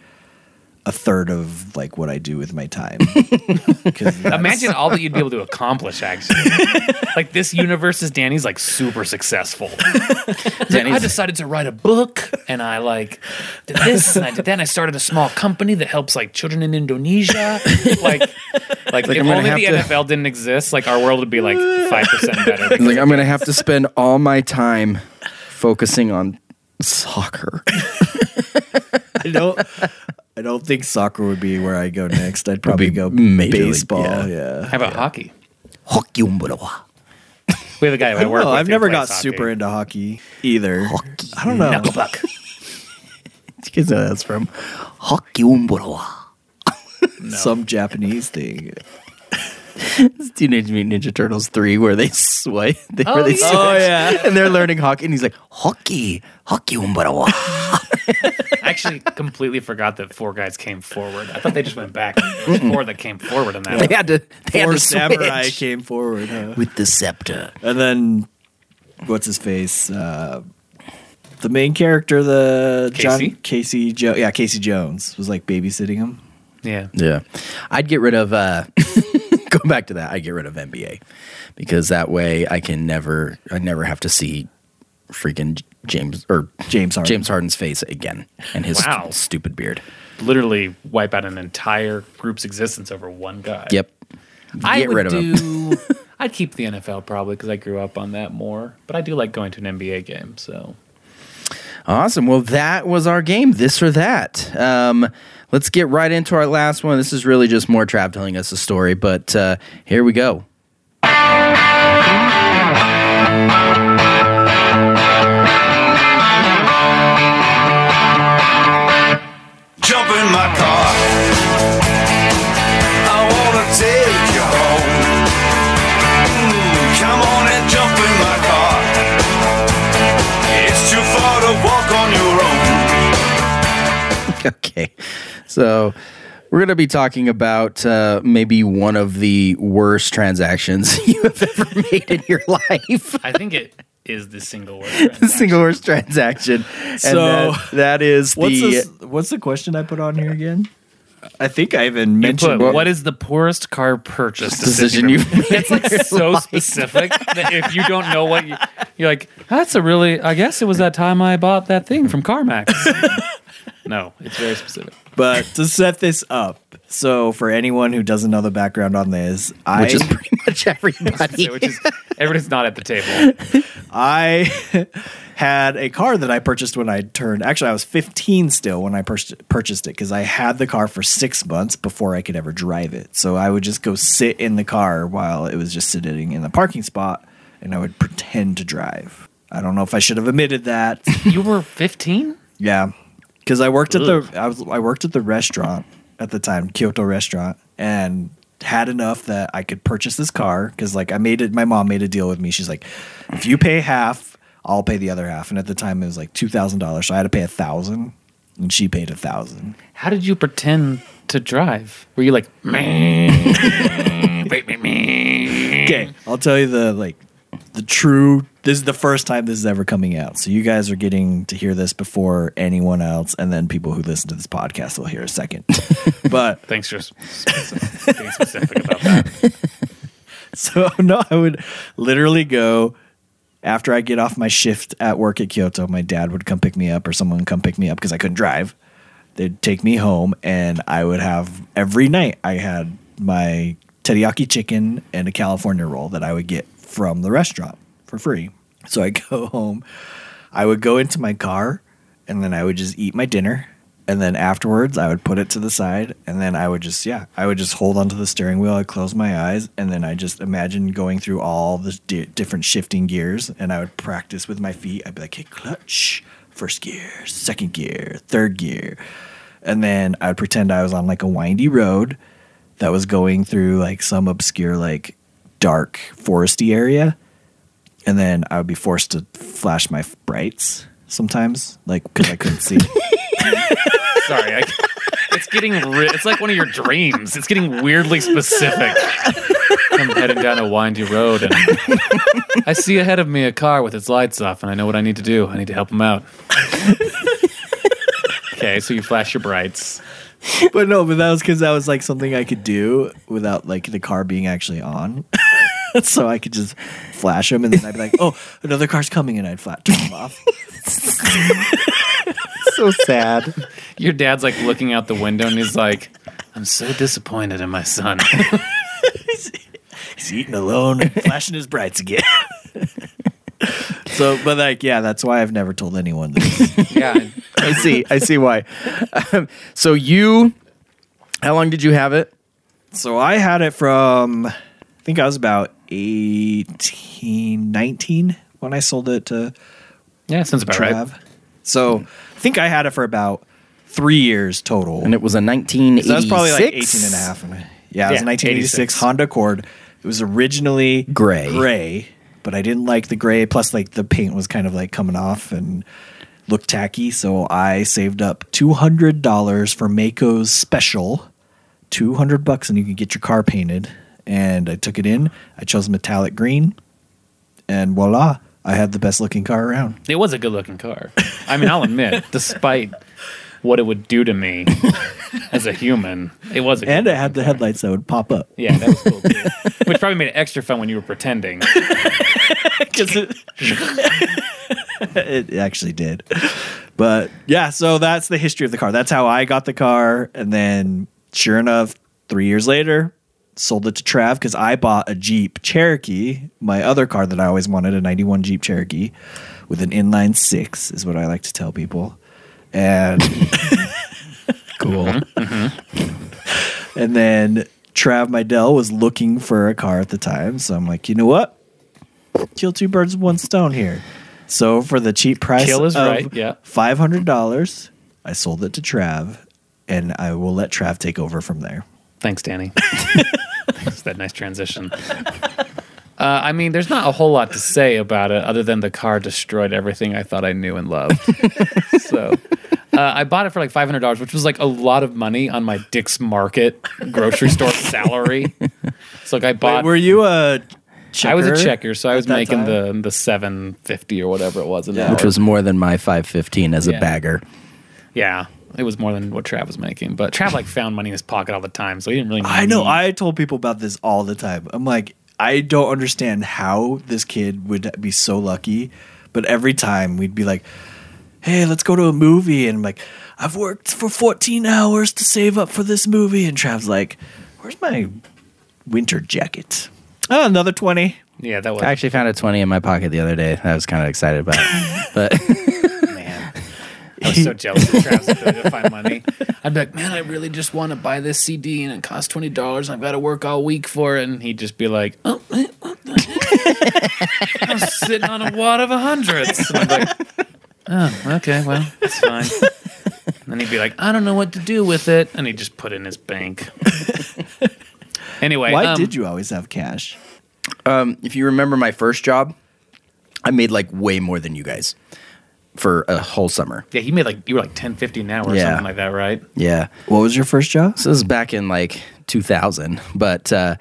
a third of like what I do with my time. 'Cause that's- imagine all that you'd be able to accomplish. Actually, like this universe is Danny's like super successful. Like, I decided to write a book, and I like did this, and I did that. And I started a small company that helps like children in Indonesia. Like, like, if I'm only have the to- NFL didn't exist, like our world would be like five percent better. Like I'm gonna have to spend all my time focusing on soccer. I don't. I don't think soccer would be where I go next. I'd probably go Major League, baseball. yeah. yeah. How about hockey? Hockey umbalawa. We have a guy who I I don't work know. with. I've who never plays got hockey. super into hockey either. Hockey. I don't know. Knucklepuck. You guys know that's from Hockey umbalawa. Some Japanese thing. It's Teenage Mutant Ninja Turtles three, where they sway, they, where Oh, they yeah. switch, Oh, yeah. and they're learning hockey, and he's like hockey, hockey umbalawa. I actually completely forgot that four guys came forward. I thought they just went back. There was four that came forward in that. they had to, they had Four to samurai switch came forward, huh? with the scepter. And then what's his face? Uh, the main character, the Casey? John Casey Jo yeah, Casey Jones was like babysitting him. Yeah. Yeah, I'd get rid of. uh Go back to that. I get rid of NBA because that way I can never, I never have to see freaking James or James Harden. James Harden's face again and his Wow. st- stupid beard. Literally wipe out an entire group's existence over one guy. Yep. I Get would rid of him. I'd keep the NFL probably because I grew up on that more. But I do like going to an NBA game. So Awesome. Well, that was our game, this or that. Um, let's get right into our last one. This is really just more Trav telling us a story, but uh, here we go. Jump in my car. I wanna take you home. Mm, come on and jump in my car. It's too far to walk on your own. okay. So we're going to be talking about uh, maybe one of the worst transactions you have ever made in your life. I think it is the single word. the single worst transaction. And So- that, that is What's the. this, what's the question I put on here again? I think I even You mentioned put, what is the poorest car purchase Decision decision you've you've It's like so specific that if you don't know what you, you're like, that's a really. I guess it was that time I bought that thing from CarMax. no, it's very specific. But to set this up, so for anyone who doesn't know the background on this, I which is pretty much everybody. Which is everybody's not at the table. I had a car that I purchased when I turned. Actually, I was 15 still when I pur- purchased it because I had the car for six months before I could ever drive it. So I would just go sit in the car while it was just sitting in the parking spot, and I would pretend to drive. I don't know if I should have admitted that. You were 15. Yeah, because I worked at the I was I worked at the restaurant at the time, Kyoto restaurant, and had enough that I could purchase this car because like I made it. My mom made a deal with me. She's like, if you pay half, I'll pay the other half. And at the time, it was like two thousand dollars, so I had to pay a thousand, and she paid a thousand. How did you pretend to drive? Were you like, meh? Okay, I'll tell you the like the true. This is the first time this is ever coming out, so you guys are getting to hear this before anyone else, and then people who listen to this podcast will hear a second. but thanks for being specific about that. So no, I would literally go after I get off my shift at work at Kyoto. My dad would come pick me up, or someone would come pick me up because I couldn't drive. They'd take me home, and I would have every night. I had my teriyaki chicken and a California roll that I would get from the restaurant for free. So I go home. I would go into my car, and then I would just eat my dinner. And then afterwards, I would put it to the side, and then I would just, yeah, I would just hold onto the steering wheel. I'd close my eyes, and then I just imagine going through all the di- different shifting gears, and I would practice with my feet. I'd be like, hey, clutch, first gear, second gear, third gear. And then I would pretend I was on like a windy road that was going through like some obscure, like dark foresty area. And then I would be forced to flash my brights sometimes, like because I couldn't see. Sorry, I, it's getting. Ri- it's like one of your dreams. It's getting weirdly specific. I'm heading down a windy road, and I see ahead of me a car with its lights off, and I know what I need to do. I need to help him out. okay, so you flash your brights. but no, but that was because that was like something I could do without like the car being actually on. so I could just flash them, and then I'd be like, "Oh, another car's coming," and I'd flat turn them off. so sad. Your dad's like looking out the window, and he's like, "I'm so disappointed in my son." He's eating alone, and flashing his brights again. so, but like, yeah, that's why I've never told anyone this. yeah, I see. I see why. Um, so you, how long did you have it? so I had it from, I think I was about 18, 19 when I sold it to yeah, sounds about right. So I think I had it for about three years total. And it was a 1986. So that was probably like 18 and a half. Yeah, it was Yeah, a 1986 86. Honda Accord. It was originally Gray. Gray, but I didn't like the gray. Plus, like the paint was kind of like coming off and looked tacky. So I saved up $200 for Maaco's special. 200 bucks and you can get your car painted. And I took it in. I chose metallic green. And voila, I had the best looking car around. It was a good looking car. I mean, I'll admit, despite what it would do to me as a human, it was a good And it had the headlights that would pop up. Yeah, that was cool too. Which probably made it extra fun when you were pretending. because it, it actually did. But yeah, so that's the history of the car. That's how I got the car, and then sure enough, three years later, sold it to Trav because I bought a Jeep Cherokee, my other car that I always wanted, a '91 Jeep Cherokee with an inline six, is what I like to tell people, and cool. Mm-hmm. Mm-hmm. and then Trav Mydell was looking for a car at the time, so I'm like, you know what? Kill two birds with one stone here. So for the cheap price Kill is of right, yeah. five hundred dollars, I sold it to Trav, and I will let Trav take over from there. Thanks, Danny. Thanks for that nice transition. Uh, I mean, there's not a whole lot to say about it other than the car destroyed everything I thought I knew and loved. so, uh, I bought it for like five hundred dollars, which was like a lot of money on my Dick's Market grocery store salary. So like I bought. Were you a checker? I was a checker, so I was making time? the the seven fifty or whatever it was. An Yeah. hour. Which was more than my 515 as a bagger. yeah, it was more than what Trav was making. But Trav like found money in his pocket all the time, so he didn't really. I know. need- I told people about this all the time. I'm like, I don't understand how this kid would be so lucky, but every time we'd be like, "Hey, let's go to a movie," and I'm like, "I've worked for 14 hours to save up for this movie," and Trav's like, "Where's my winter jacket?" Oh, another 20. yeah, that was I actually found a 20 in my pocket the other day. I was kind of excited about it. But man. I was so jealous of Trav's ability to find money. I'd be like, man, I really just want to buy this CD and it costs twenty dollars. I've got to work all week for it, and he'd just be like, oh, eh, what the heck? I'm sitting on a wad of hundreds. And I'm like, oh, okay, well, it's fine. And then he'd be like, I don't know what to do with it, and he'd just put it in his bank. anyway, Why um, did you always have cash? um, if you remember my first job, I made like way more than you guys for a whole summer. Yeah, he made like you were like ten fifty an hour or Yeah. something like that, right? Yeah. What was your first job? So this is back in like 2000, but uh,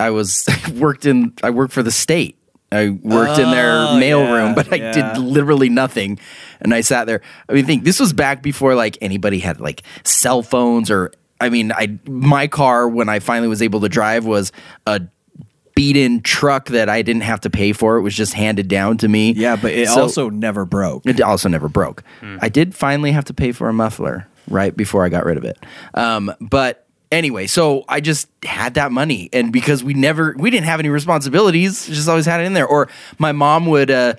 I was worked in I worked for the state. I worked in their Oh, mail yeah, room, but I yeah. did literally nothing. And I sat there. I mean, think this was back before like anybody had like cell phones or. I mean, I my car when I finally was able to drive was a beat-in truck that I didn't have to pay for. It was just handed down to me. Yeah, but it So- also never broke. it also never broke. I did finally have to pay for a muffler right before I got rid of it. Um, but anyway, so I just had that money, and because we never, we didn't have any responsibilities, just always had it in there. Or my mom would, uh,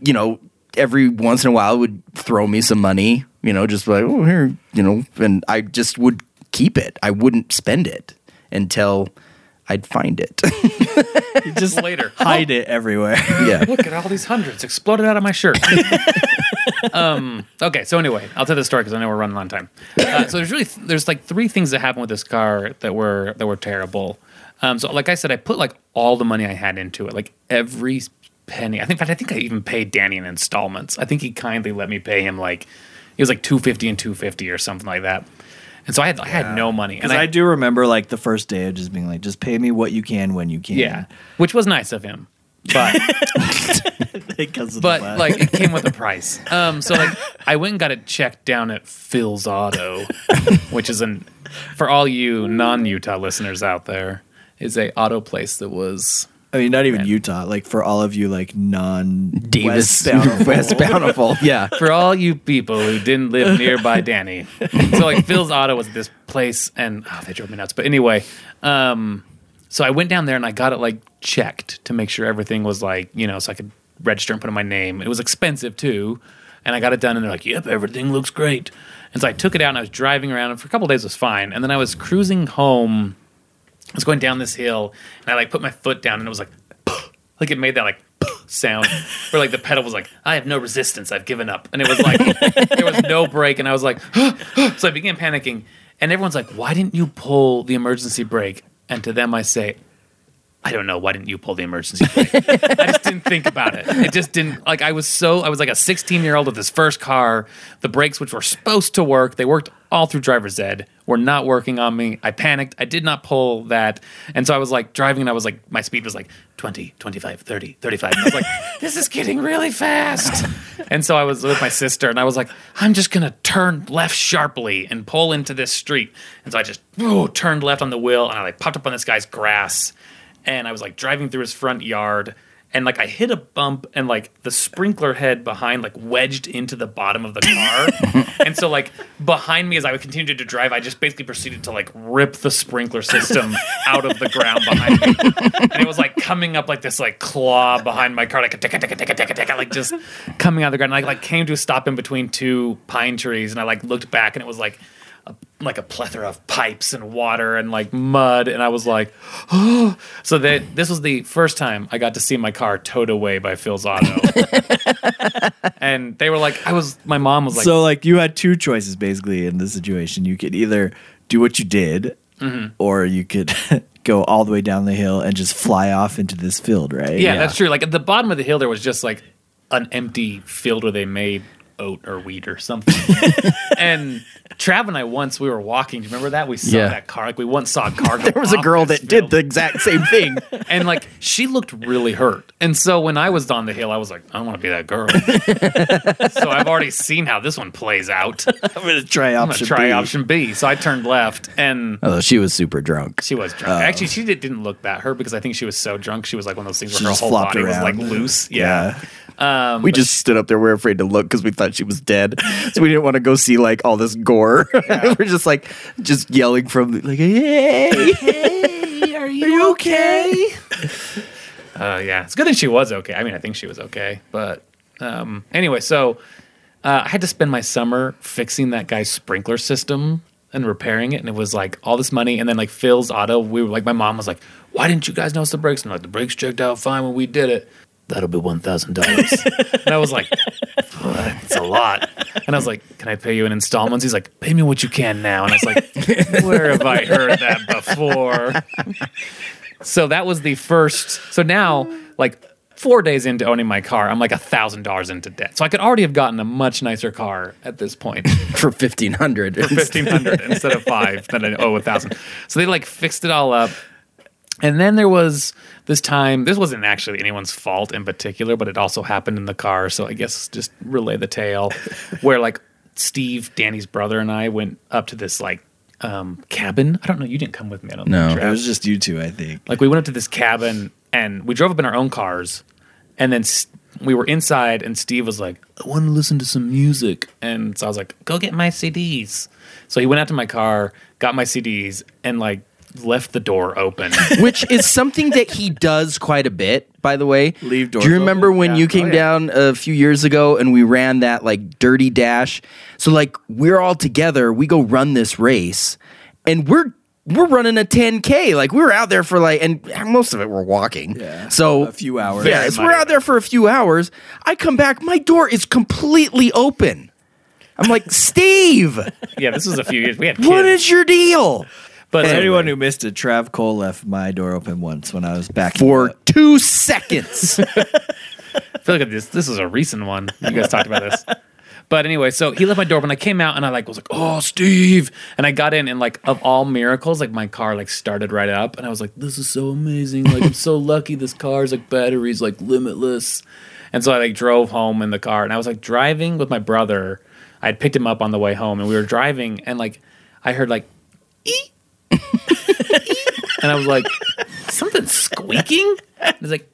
you know, every once in a while would throw me some money, you know, just like oh here, you know, and I just would keep it. I wouldn't spend it until I'd find it. Just Later. hide it everywhere. yeah. Look at all these hundreds exploded out of my shirt. um, okay, so anyway, I'll tell the story because I know we're running on time. Uh, so there's really there's like three things that happened with this car that were that were terrible. Um, so like I said, I put like all the money I had into it, like every penny. I think, in fact, I think I even paid Danny in installments. I think he kindly let me pay him like it was like two fifty and two fifty or something like that. And so I had I had no money, and Because I, do remember like the first day of just being like, just pay me what you can when you can. yeah, which was nice of him, but. because of but the like it came with a price. Um, so like I went and got it checked down at Phil's Auto, which is an for all you non-Utah listeners out there, is a auto place that was I mean, not even Utah. Like for all of you, like non Davis West Bountiful. West Bountiful. Yeah. for all you people who didn't live nearby Danny. So like Phil's Auto was this place, and oh, they drove me nuts. But anyway, um, so I went down there and I got it like checked to make sure everything was like you know, so I could register and put in my name. It was expensive too, and I got it done, and they're like, "Yep, everything looks great." And so I took it out and I was driving around, and for a couple days it was fine. And then I was cruising home. I was going down this hill, and I like put my foot down, and it was like, like it made that like sound where like the pedal was like, I have no resistance, I've given up, and it was like there was no brake, and I was like, so I began panicking, and everyone's like, why didn't you pull the emergency brake? And to them, I say, I don't know. Why didn't you pull the emergency brake? I just didn't think about it. It just didn't like I was so I was like a 16 year old with this first car. The brakes, which were supposed to work, they worked all through driver's ed, were not working on me. I panicked. I did not pull that. And so I was like driving and I was like, my speed was like 20, 25, 30, 35. And I was like, this is getting really fast. And so I was with my sister and I was like, I'm just going to turn left sharply and pull into this street. And so I just whoa, turned left on the wheel and I like popped up on this guy's grass and I was like driving through his front yard and like I hit a bump and like the sprinkler head behind like wedged into the bottom of the car. and so like behind me as I would continue to drive, I just basically proceeded to like rip the sprinkler system out of the ground behind me. And it was like coming up like this like claw behind my car, like a ticka ticka ticka ticka ticka, like just coming out of the ground. And I like came to a stop in between two pine trees and I like looked back and it was like like a plethora of pipes and water and like mud and I was like oh so that this was the first time I got to see my car towed away by Phil's Auto and they were like I was my mom was like so like you had two choices basically in this situation. You could either do what you did, Mm-hmm. or you could go all the way down the hill and just fly off into this field, right? yeah, that's true like at the bottom of the hill there was just like an empty field where they made oat or wheat or something. and Trav and I once we were walking. Do you remember that? We saw Yeah. that car. Like we once saw a car. go There was a off girl this that did the exact same thing. and like she looked really hurt. And so when I was on the hill, I was like, I don't want to be that girl. so I've already seen how this one plays out. I'm I'm gonna try option gonna try B. option B. So I turned left, and Although she was super drunk. she was drunk. Uh, Actually, she did, didn't look that hurt because I think she was so drunk. She was like one of those things She where her just whole flopped body was like around. loose. Yeah. Um, We just stood up there. We are afraid to look because we thought she was dead. So we didn't want to go see like all this gore. we're just like just yelling from like, hey, hey, are you okay? Uh, yeah, it's good that she was okay. I mean, I think she was okay. But um, anyway, so uh, I had to spend my summer fixing that guy's sprinkler system and repairing it, and it was like all this money. And then like Phil's auto, we were like, my mom was like, "Why didn't you guys notice the brakes?" And I'm like, the brakes checked out fine when we did it. That'll be one thousand dollars. and I was like, "It's a lot." And I was like, "Can I pay you in installments?" He's like, "Pay me what you can now." And I was like, "Where have I heard that before?" So that was the first. So now, like four days into owning my car, I'm like a thousand dollars into debt. So I could already have gotten a much nicer car at this point For fifteen hundred. for fifteen hundred instead of five that I owe a thousand. So they like fixed it all up. And then there was this time. This wasn't actually anyone's fault in particular, but it also happened in the car. So I guess just relay the tale, where like Steve, Danny's brother, and I went up to this like um, cabin. I don't know. You didn't come with me. I don't No. It was just you two, I think. Like we went up to this cabin and we drove up in our own cars, and then we were inside, and Steve was like, "I want to listen to some music," and so I was like, "Go get my CDs." So he went out to my car, got my CDs, and like left the door open. Which is something that he does quite a bit, by the way. Leave doors Do you remember open? when Yeah. you oh, came Oh, yeah. down a few years ago and we ran that like dirty dash? So like we're all together, we go run this race, and we're we're running a 10k. Like we were out there for like, and most of it we're walking. Yeah. So A few hours. Yeah, so we're out there for a few hours. I come back, my door is completely open. I'm like, Steve, yeah, this was a few years. We had kids, what is your deal? But anyway, anyone who missed it, Trav Cole left my door open once when I was back For two seconds. I feel like this this is a recent one. You guys talked about this. But anyway, so he left my door open. I came out and I like was like, "Oh, Steve!" And I got in and like of all miracles, like my car like started right up, and I was like, "This is so amazing! Like I'm so lucky. This car's like batteries like limitless." And so I like drove home in the car, and I was like driving with my brother. I had picked him up on the way home, and we were driving, and like I heard like, "Eek." And I was like, "Something squeaking." And it's like.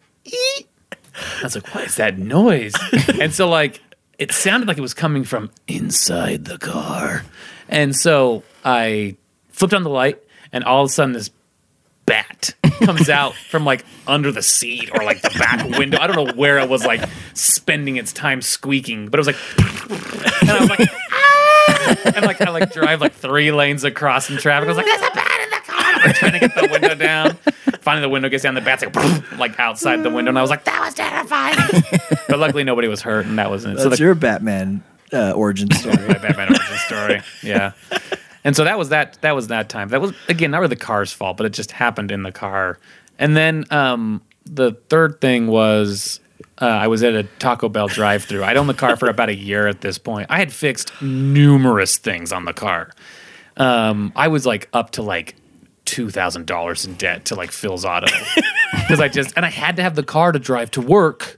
I was like, what is that noise? and so, like, it sounded like it was coming from inside the car. And so I flipped on the light, and all of a sudden, this bat comes out from like under the seat or like the back window. I don't know where it was like spending its time squeaking, but it was like, and I was like, ah! and like I like drive like three lanes across in traffic. I was like, there's a bat in the trying to get the window down. Finally, the window gets down. The bat's like, like outside the window, and I was like, that was terrifying. but luckily, nobody was hurt, and that wasn't. That's so the, your Batman uh, origin story. my Batman origin story. Yeah. And so that was that. That was that time. That was again not really the car's fault, but it just happened in the car. And then um, the third thing was uh, I was at a Taco Bell drive-through. I'd owned the car for about a year at this point. I had fixed numerous things on the car. Um, I was like up to like two thousand dollars in debt to like Phil's Auto because I just and I had to have the car to drive to work.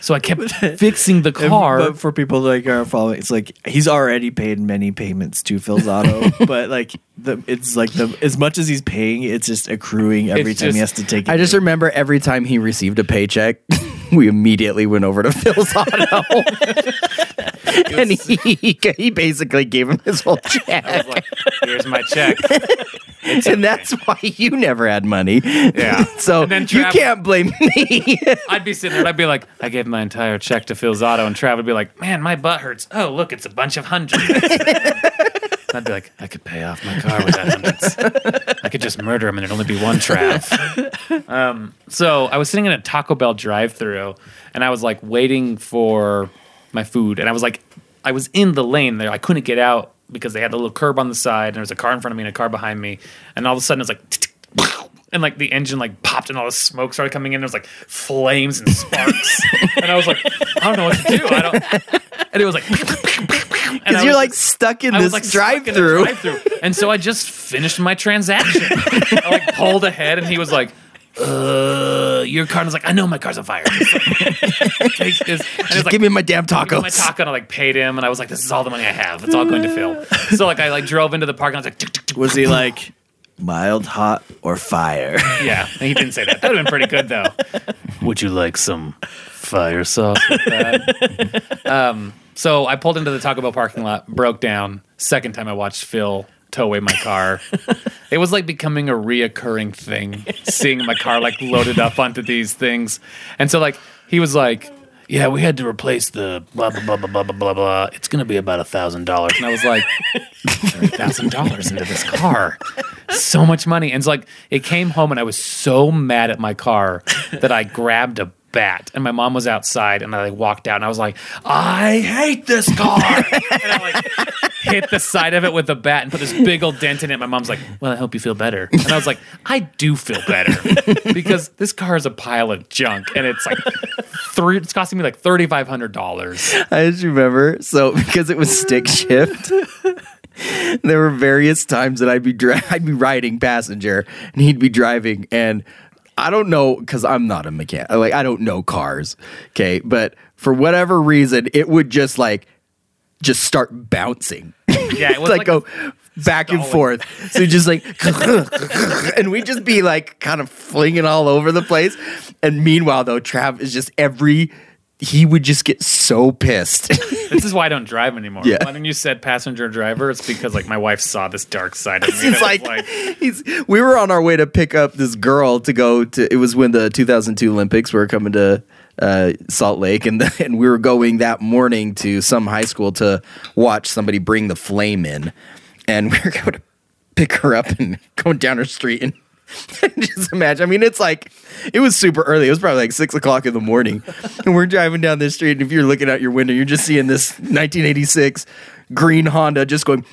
So I kept fixing the car. But for people like are following, it's like he's already paid many payments to Phil's Auto, but like the it's like the as much as he's paying, it's just accruing every It's time he has to take. It I just in. remember every time he received a paycheck, we immediately went over to Phil's Auto. and he, he basically gave him his whole I check. was like, here's my check. and that's why you never had money. Yeah. So then you can't blame me. I'd be sitting there I'd be like, I gave my entire check to Phil's Auto, and Trav would be like, Man, my butt hurts. Oh, look, it's a bunch of hundreds. I'd be like, I could pay off my car with that hundreds. I could just murder him and it'd only be one Trav. Um, so I was sitting in a Taco Bell drive through and I was like waiting for my food. And I was like, I was in the lane there. I couldn't get out because they had the little curb on the side and there was a car in front of me and a car behind me. And all of a sudden it was like, and like the engine like popped and all the smoke started coming in. There was like flames and sparks. and I was like, I don't know what to do. I don't. and it was like because you're like stuck in I this like stuck in a drive-through. drive-through. and so I just finished my transaction. I like pulled ahead, and he was like, "Uh, your car." And I was like, "I know my car's on fire." Takes his, Just like, give me my damn tacos. my taco, and I like paid him, and I was like, "This is all the money I have. It's all going to Phil." So like, I like drove into the park, and I was like. Was he like mild, hot, or fire? "Yeah." He didn't say that. That would have been pretty good though. Would you like some fire sauce with that? um, so I pulled into the Taco Bell parking lot, broke down. Second time I watched Phil tow away my car. it was like becoming a reoccurring thing, seeing my car like loaded up onto these things. And so like he was like, yeah, we had to replace the blah blah blah blah blah blah blah. It's going to be about a thousand dollars. And I was like, thousand dollars into this car, so much money. And it's like it came home, and I was so mad at my car that I grabbed a bat and my mom was outside and I like walked out and I was like, I hate this car. and I like hit the side of it with a bat and put this big old dent in it. My mom's like, Well, I hope you feel better. And I was like, I do feel better. because this car is a pile of junk and it's like three it's costing me like thirty five hundred dollars. I just remember. So because it was stick shift, there were various times that I'd be dri- I'd be riding passenger and he'd be driving, and I don't know because I'm not a mechanic. Like I don't know cars. Okay, but for whatever reason, it would just like just start bouncing. Yeah, it was like, like go back and forth. So just like, and we'd just be like kind of flinging all over the place. And meanwhile, though, Trav is just every. He would just get so pissed. This is why I don't drive anymore. Yeah. When you said passenger driver, it's because like my wife saw this dark side of me. It's that was like, he's. We were on our way to pick up this girl to go to. It was when the 2002 Olympics were coming to uh, Salt Lake, and the, and we were going that morning to some high school to watch somebody bring the flame in, and we were going to pick her up and going down her street and. Just imagine. I mean, it's like it was super early. It was probably like six o'clock in the morning, and we're driving down this street. And if you're looking out your window, you're just seeing this 1986 green Honda just going,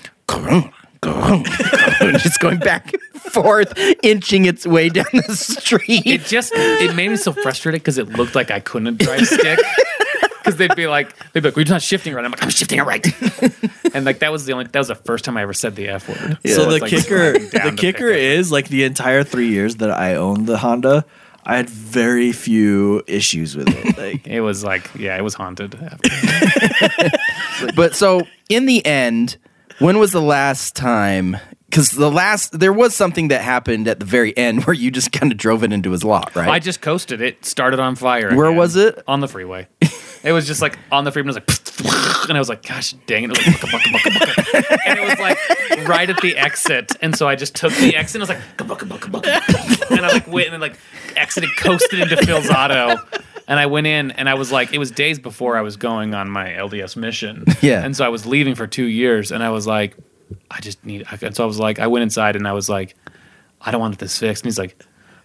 just going back and forth, inching its way down the street. it just it made me so frustrated because it looked like I couldn't drive stick. Because they'd be like, they'd be like, "We're not shifting right." I'm like, "I'm shifting it right," and like that was the only that was the first time I ever said the f word. Yeah. so the like kicker, sliding down the kicker pick it. is like the entire three years that I owned the Honda, I had very few issues with it. Like It was like, yeah, it was haunted. but so in the end, when was the last time? Because the last there was something that happened at the very end where you just kind of drove it into his lot, right? I just coasted. It started on fire. Where again. was it? On the freeway. It was just like on the freeway. And I was like, and I was like, gosh dang it! It was like, bucka, bucka, bucka, and it was like right at the exit. And so I just took the exit. and I was like, bucka, bucka, bucka. and I like went and like exited, coasted into Phil's auto. And I went in, and I was like, it was days before I was going on my LDS mission. Yeah. And so I was leaving for two years, and I was like, I just need. And so I was like, I went inside, and I was like, I don't want this fixed. And he's like,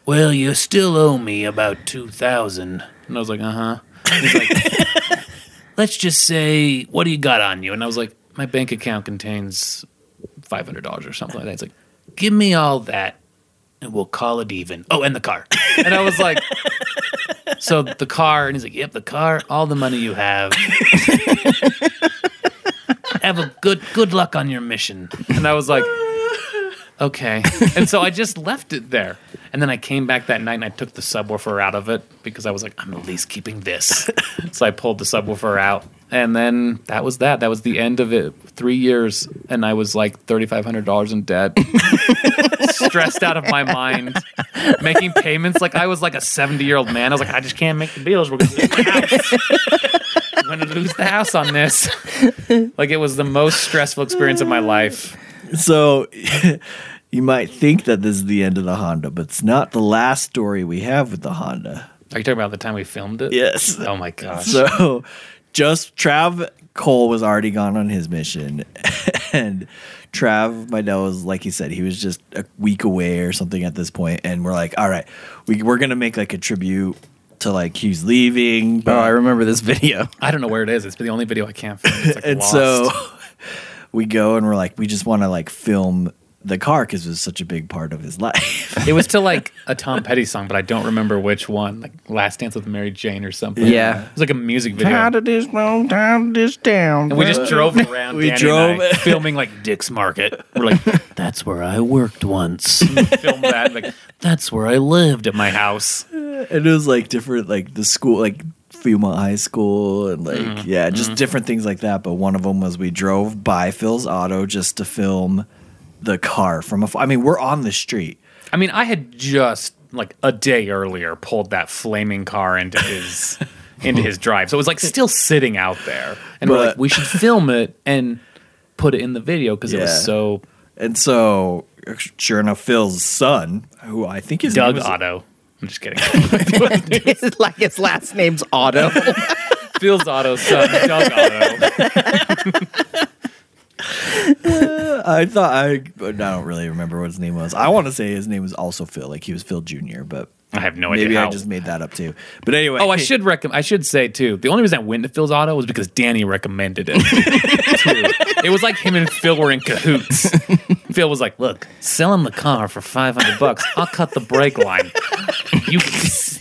Well, you still owe me about two thousand. And I was like, Uh huh. He's like, Let's just say, what do you got on you? And I was like, My bank account contains five hundred dollars or something like that. He's like, Give me all that, and we'll call it even. Oh, and the car. And I was like. So the car, and he's like, "Yep, the car, all the money you have. have a good good luck on your mission." And I was like, "Okay." And so I just left it there. And then I came back that night and I took the subwoofer out of it because I was like, "I'm at least keeping this." so I pulled the subwoofer out, and then that was that. That was the end of it. Three years, and I was like thirty five hundred dollars in debt. Stressed out of my mind, making payments like I was like a seventy year old man. I was like, I just can't make the bills. We're gonna lose the house. I'm gonna lose the house on this. Like it was the most stressful experience of my life. So. You might think that this is the end of the Honda, but it's not the last story we have with the Honda. Are you talking about the time we filmed it? Yes. Oh my gosh. So, just Trav Cole was already gone on his mission, and Trav, my dad was like he said, he was just a week away or something at this point, and we're like, all right, we we're gonna make like a tribute to like he's leaving, oh, I remember this video. I don't know where it is. It's the only video I can't find. It's like and lost. so we go and we're like, we just want to like film the car because it was such a big part of his life. It was to like a Tom Petty song, but I don't remember which one. Like Last Dance with Mary Jane or something. Yeah. It was like a music video. Tired of this long, tired of this town. And we just drove around. We Danny drove and I, filming like Dick's Market. We're like, that's where I worked once. Film that. Like, that's where I lived at my house. and it was like different, like the school, like Fremont High School, and like Mm-hmm. yeah, just different things like that. But one of them was we drove by Phil's auto just to film the car from a. I mean, we're on the street. I mean, I had just like a day earlier pulled that flaming car into his into his drive, so it was like still sitting out there. And we're like, we should film it and put it in the video because it was so And so, sure enough, Phil's son, who I think is Doug Otto. I'm just kidding. it's like his last name's Otto. Phil's Otto's son, Doug Otto. I thought I, but I don't really remember what his name was. I want to say his name was also Phil, like he was Phil Jr., but I have no idea maybe how. I just made that up too. But anyway, Oh, I should recommend. I should say too. The only reason I went to Phil's Auto was because Danny recommended it. It was like him and Phil were in cahoots. Phil was like, "Look, sell him the car for five hundred bucks. I'll cut the brake line. You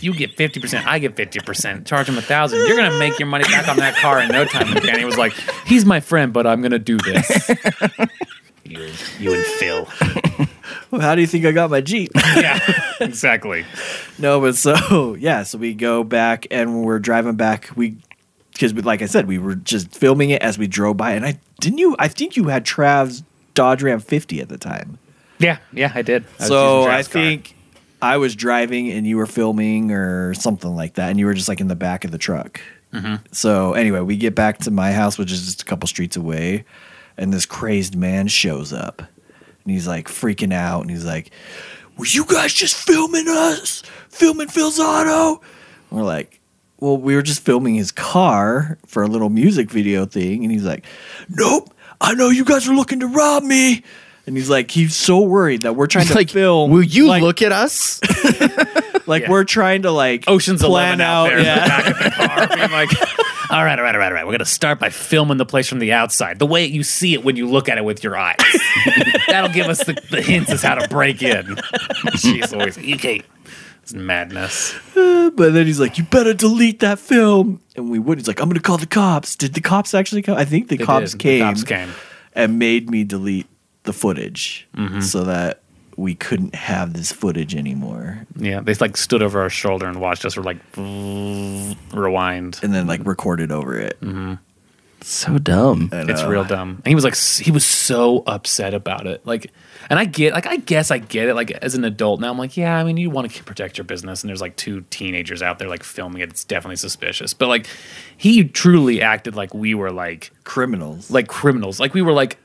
you get fifty percent. I get fifty percent. Charge him a thousand. You're gonna make your money back on that car in no time." And Danny was like, "He's my friend, but I'm gonna do this." you, you and Phil. Well, How do you think I got my Jeep? Yeah, exactly. no, but so yeah, so we go back and we're driving back. We because like I said, we were just filming it as we drove by, and I didn't you. I think you had Trav's Dodge Ram 50 at the time. Yeah, yeah, I did. I was so I Trav's car. think I was driving and you were filming or something like that, and you were just like in the back of the truck. Mm-hmm. So anyway, we get back to my house, which is just a couple streets away, and this crazed man shows up, and he's like freaking out, and he's like, "Were you guys just filming us? Filming Phil's auto?" We're like, "Well, we were just filming his car for a little music video thing," and he's like, "Nope, I know you guys are looking to rob me." And he's like, he's so worried that we're trying to like, film. will you like, look at us? like Yeah. we're trying to like Ocean's plan Eleven out, there in yeah. the back of the car, being like, "All right, all right, all right, all right. We're gonna start by filming the place from the outside, the way you see it when you look at it with your eyes. That'll give us the, the hints as how to break in." Jeez, always you can't. It's madness. But then he's like, "You better delete that film." And we would. He's like, "I'm gonna call the cops." Did the cops actually come? I think the They cops did. The came. cops came. and made me delete the footage Mm-hmm. so that we couldn't have this footage anymore. Yeah, they like stood over our shoulder and watched us. We're like, rewind. And then like recorded over it. so dumb. It's real dumb. And he was like, he was so upset about it. Like, and I get, like, I guess I get it. Like, as an adult now, I'm like, yeah, I mean, you want to protect your business, and there's like two teenagers out there like filming it. It's definitely suspicious. But like, he truly acted like we were like, Criminals. like criminals. Like we were like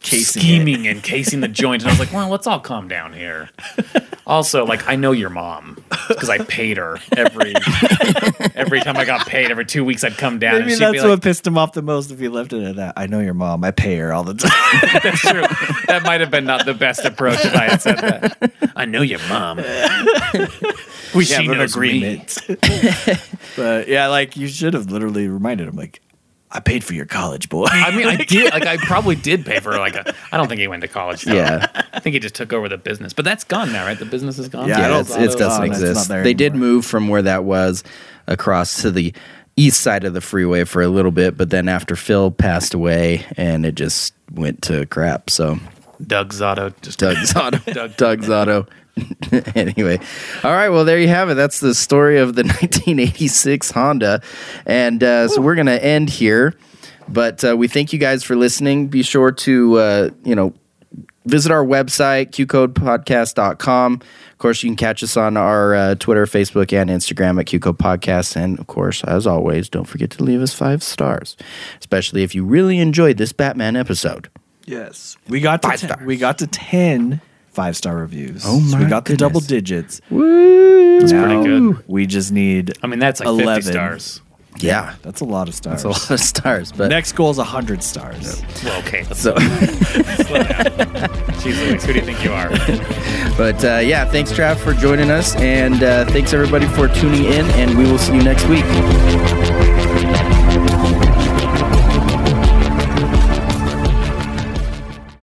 Casing scheming and casing the joint. And I was like, well, let's all calm down here. Also, like, I know your mom because I paid her every every time I got paid. Every two weeks, I'd come down Maybe and she'd that's be what like, pissed him off the most if he left it at that. I know your mom. I pay her all the time. That's true. That might have been not the best approach if I had said that. I know your mom. we She have an agreement. but yeah, like you should have literally reminded him, like, I paid for your college, boy. I mean, I did. Like, I probably did pay for like a. I don't think he went to college. Though. Yeah. I think he just took over the business. But that's gone now, right? The business is gone. Yeah, Yeah, it's, it doesn't exist. not there They did move from where that was across to the east side of the freeway for a little bit, but then after Phil passed away, and it just went to crap. So Doug's auto. Just Doug's auto. Doug. Doug's auto. anyway, all right. Well, there you have it. That's the story of the 1986 Honda, and uh, so we're gonna end here. But uh, we thank you guys for listening. Be sure to uh, you know visit our website qcodepodcast.com of course you can catch us on our uh, twitter facebook and instagram at qcode podcast and of course as always don't forget to leave us five stars especially if you really enjoyed this batman episode Yes, we got to Five 10, stars. we got to 10 five star reviews. Oh my! So we my got the double digits. Woo! That's Now, pretty good. We just need. I mean, that's like 11. 50 stars. yeah That's a lot of stars. that's a lot of stars but Next goal is 100 stars. Well, okay. So slow down. Jeez who do you think you are? but uh, yeah thanks trav for joining us and uh, thanks everybody for tuning in and we will see you next week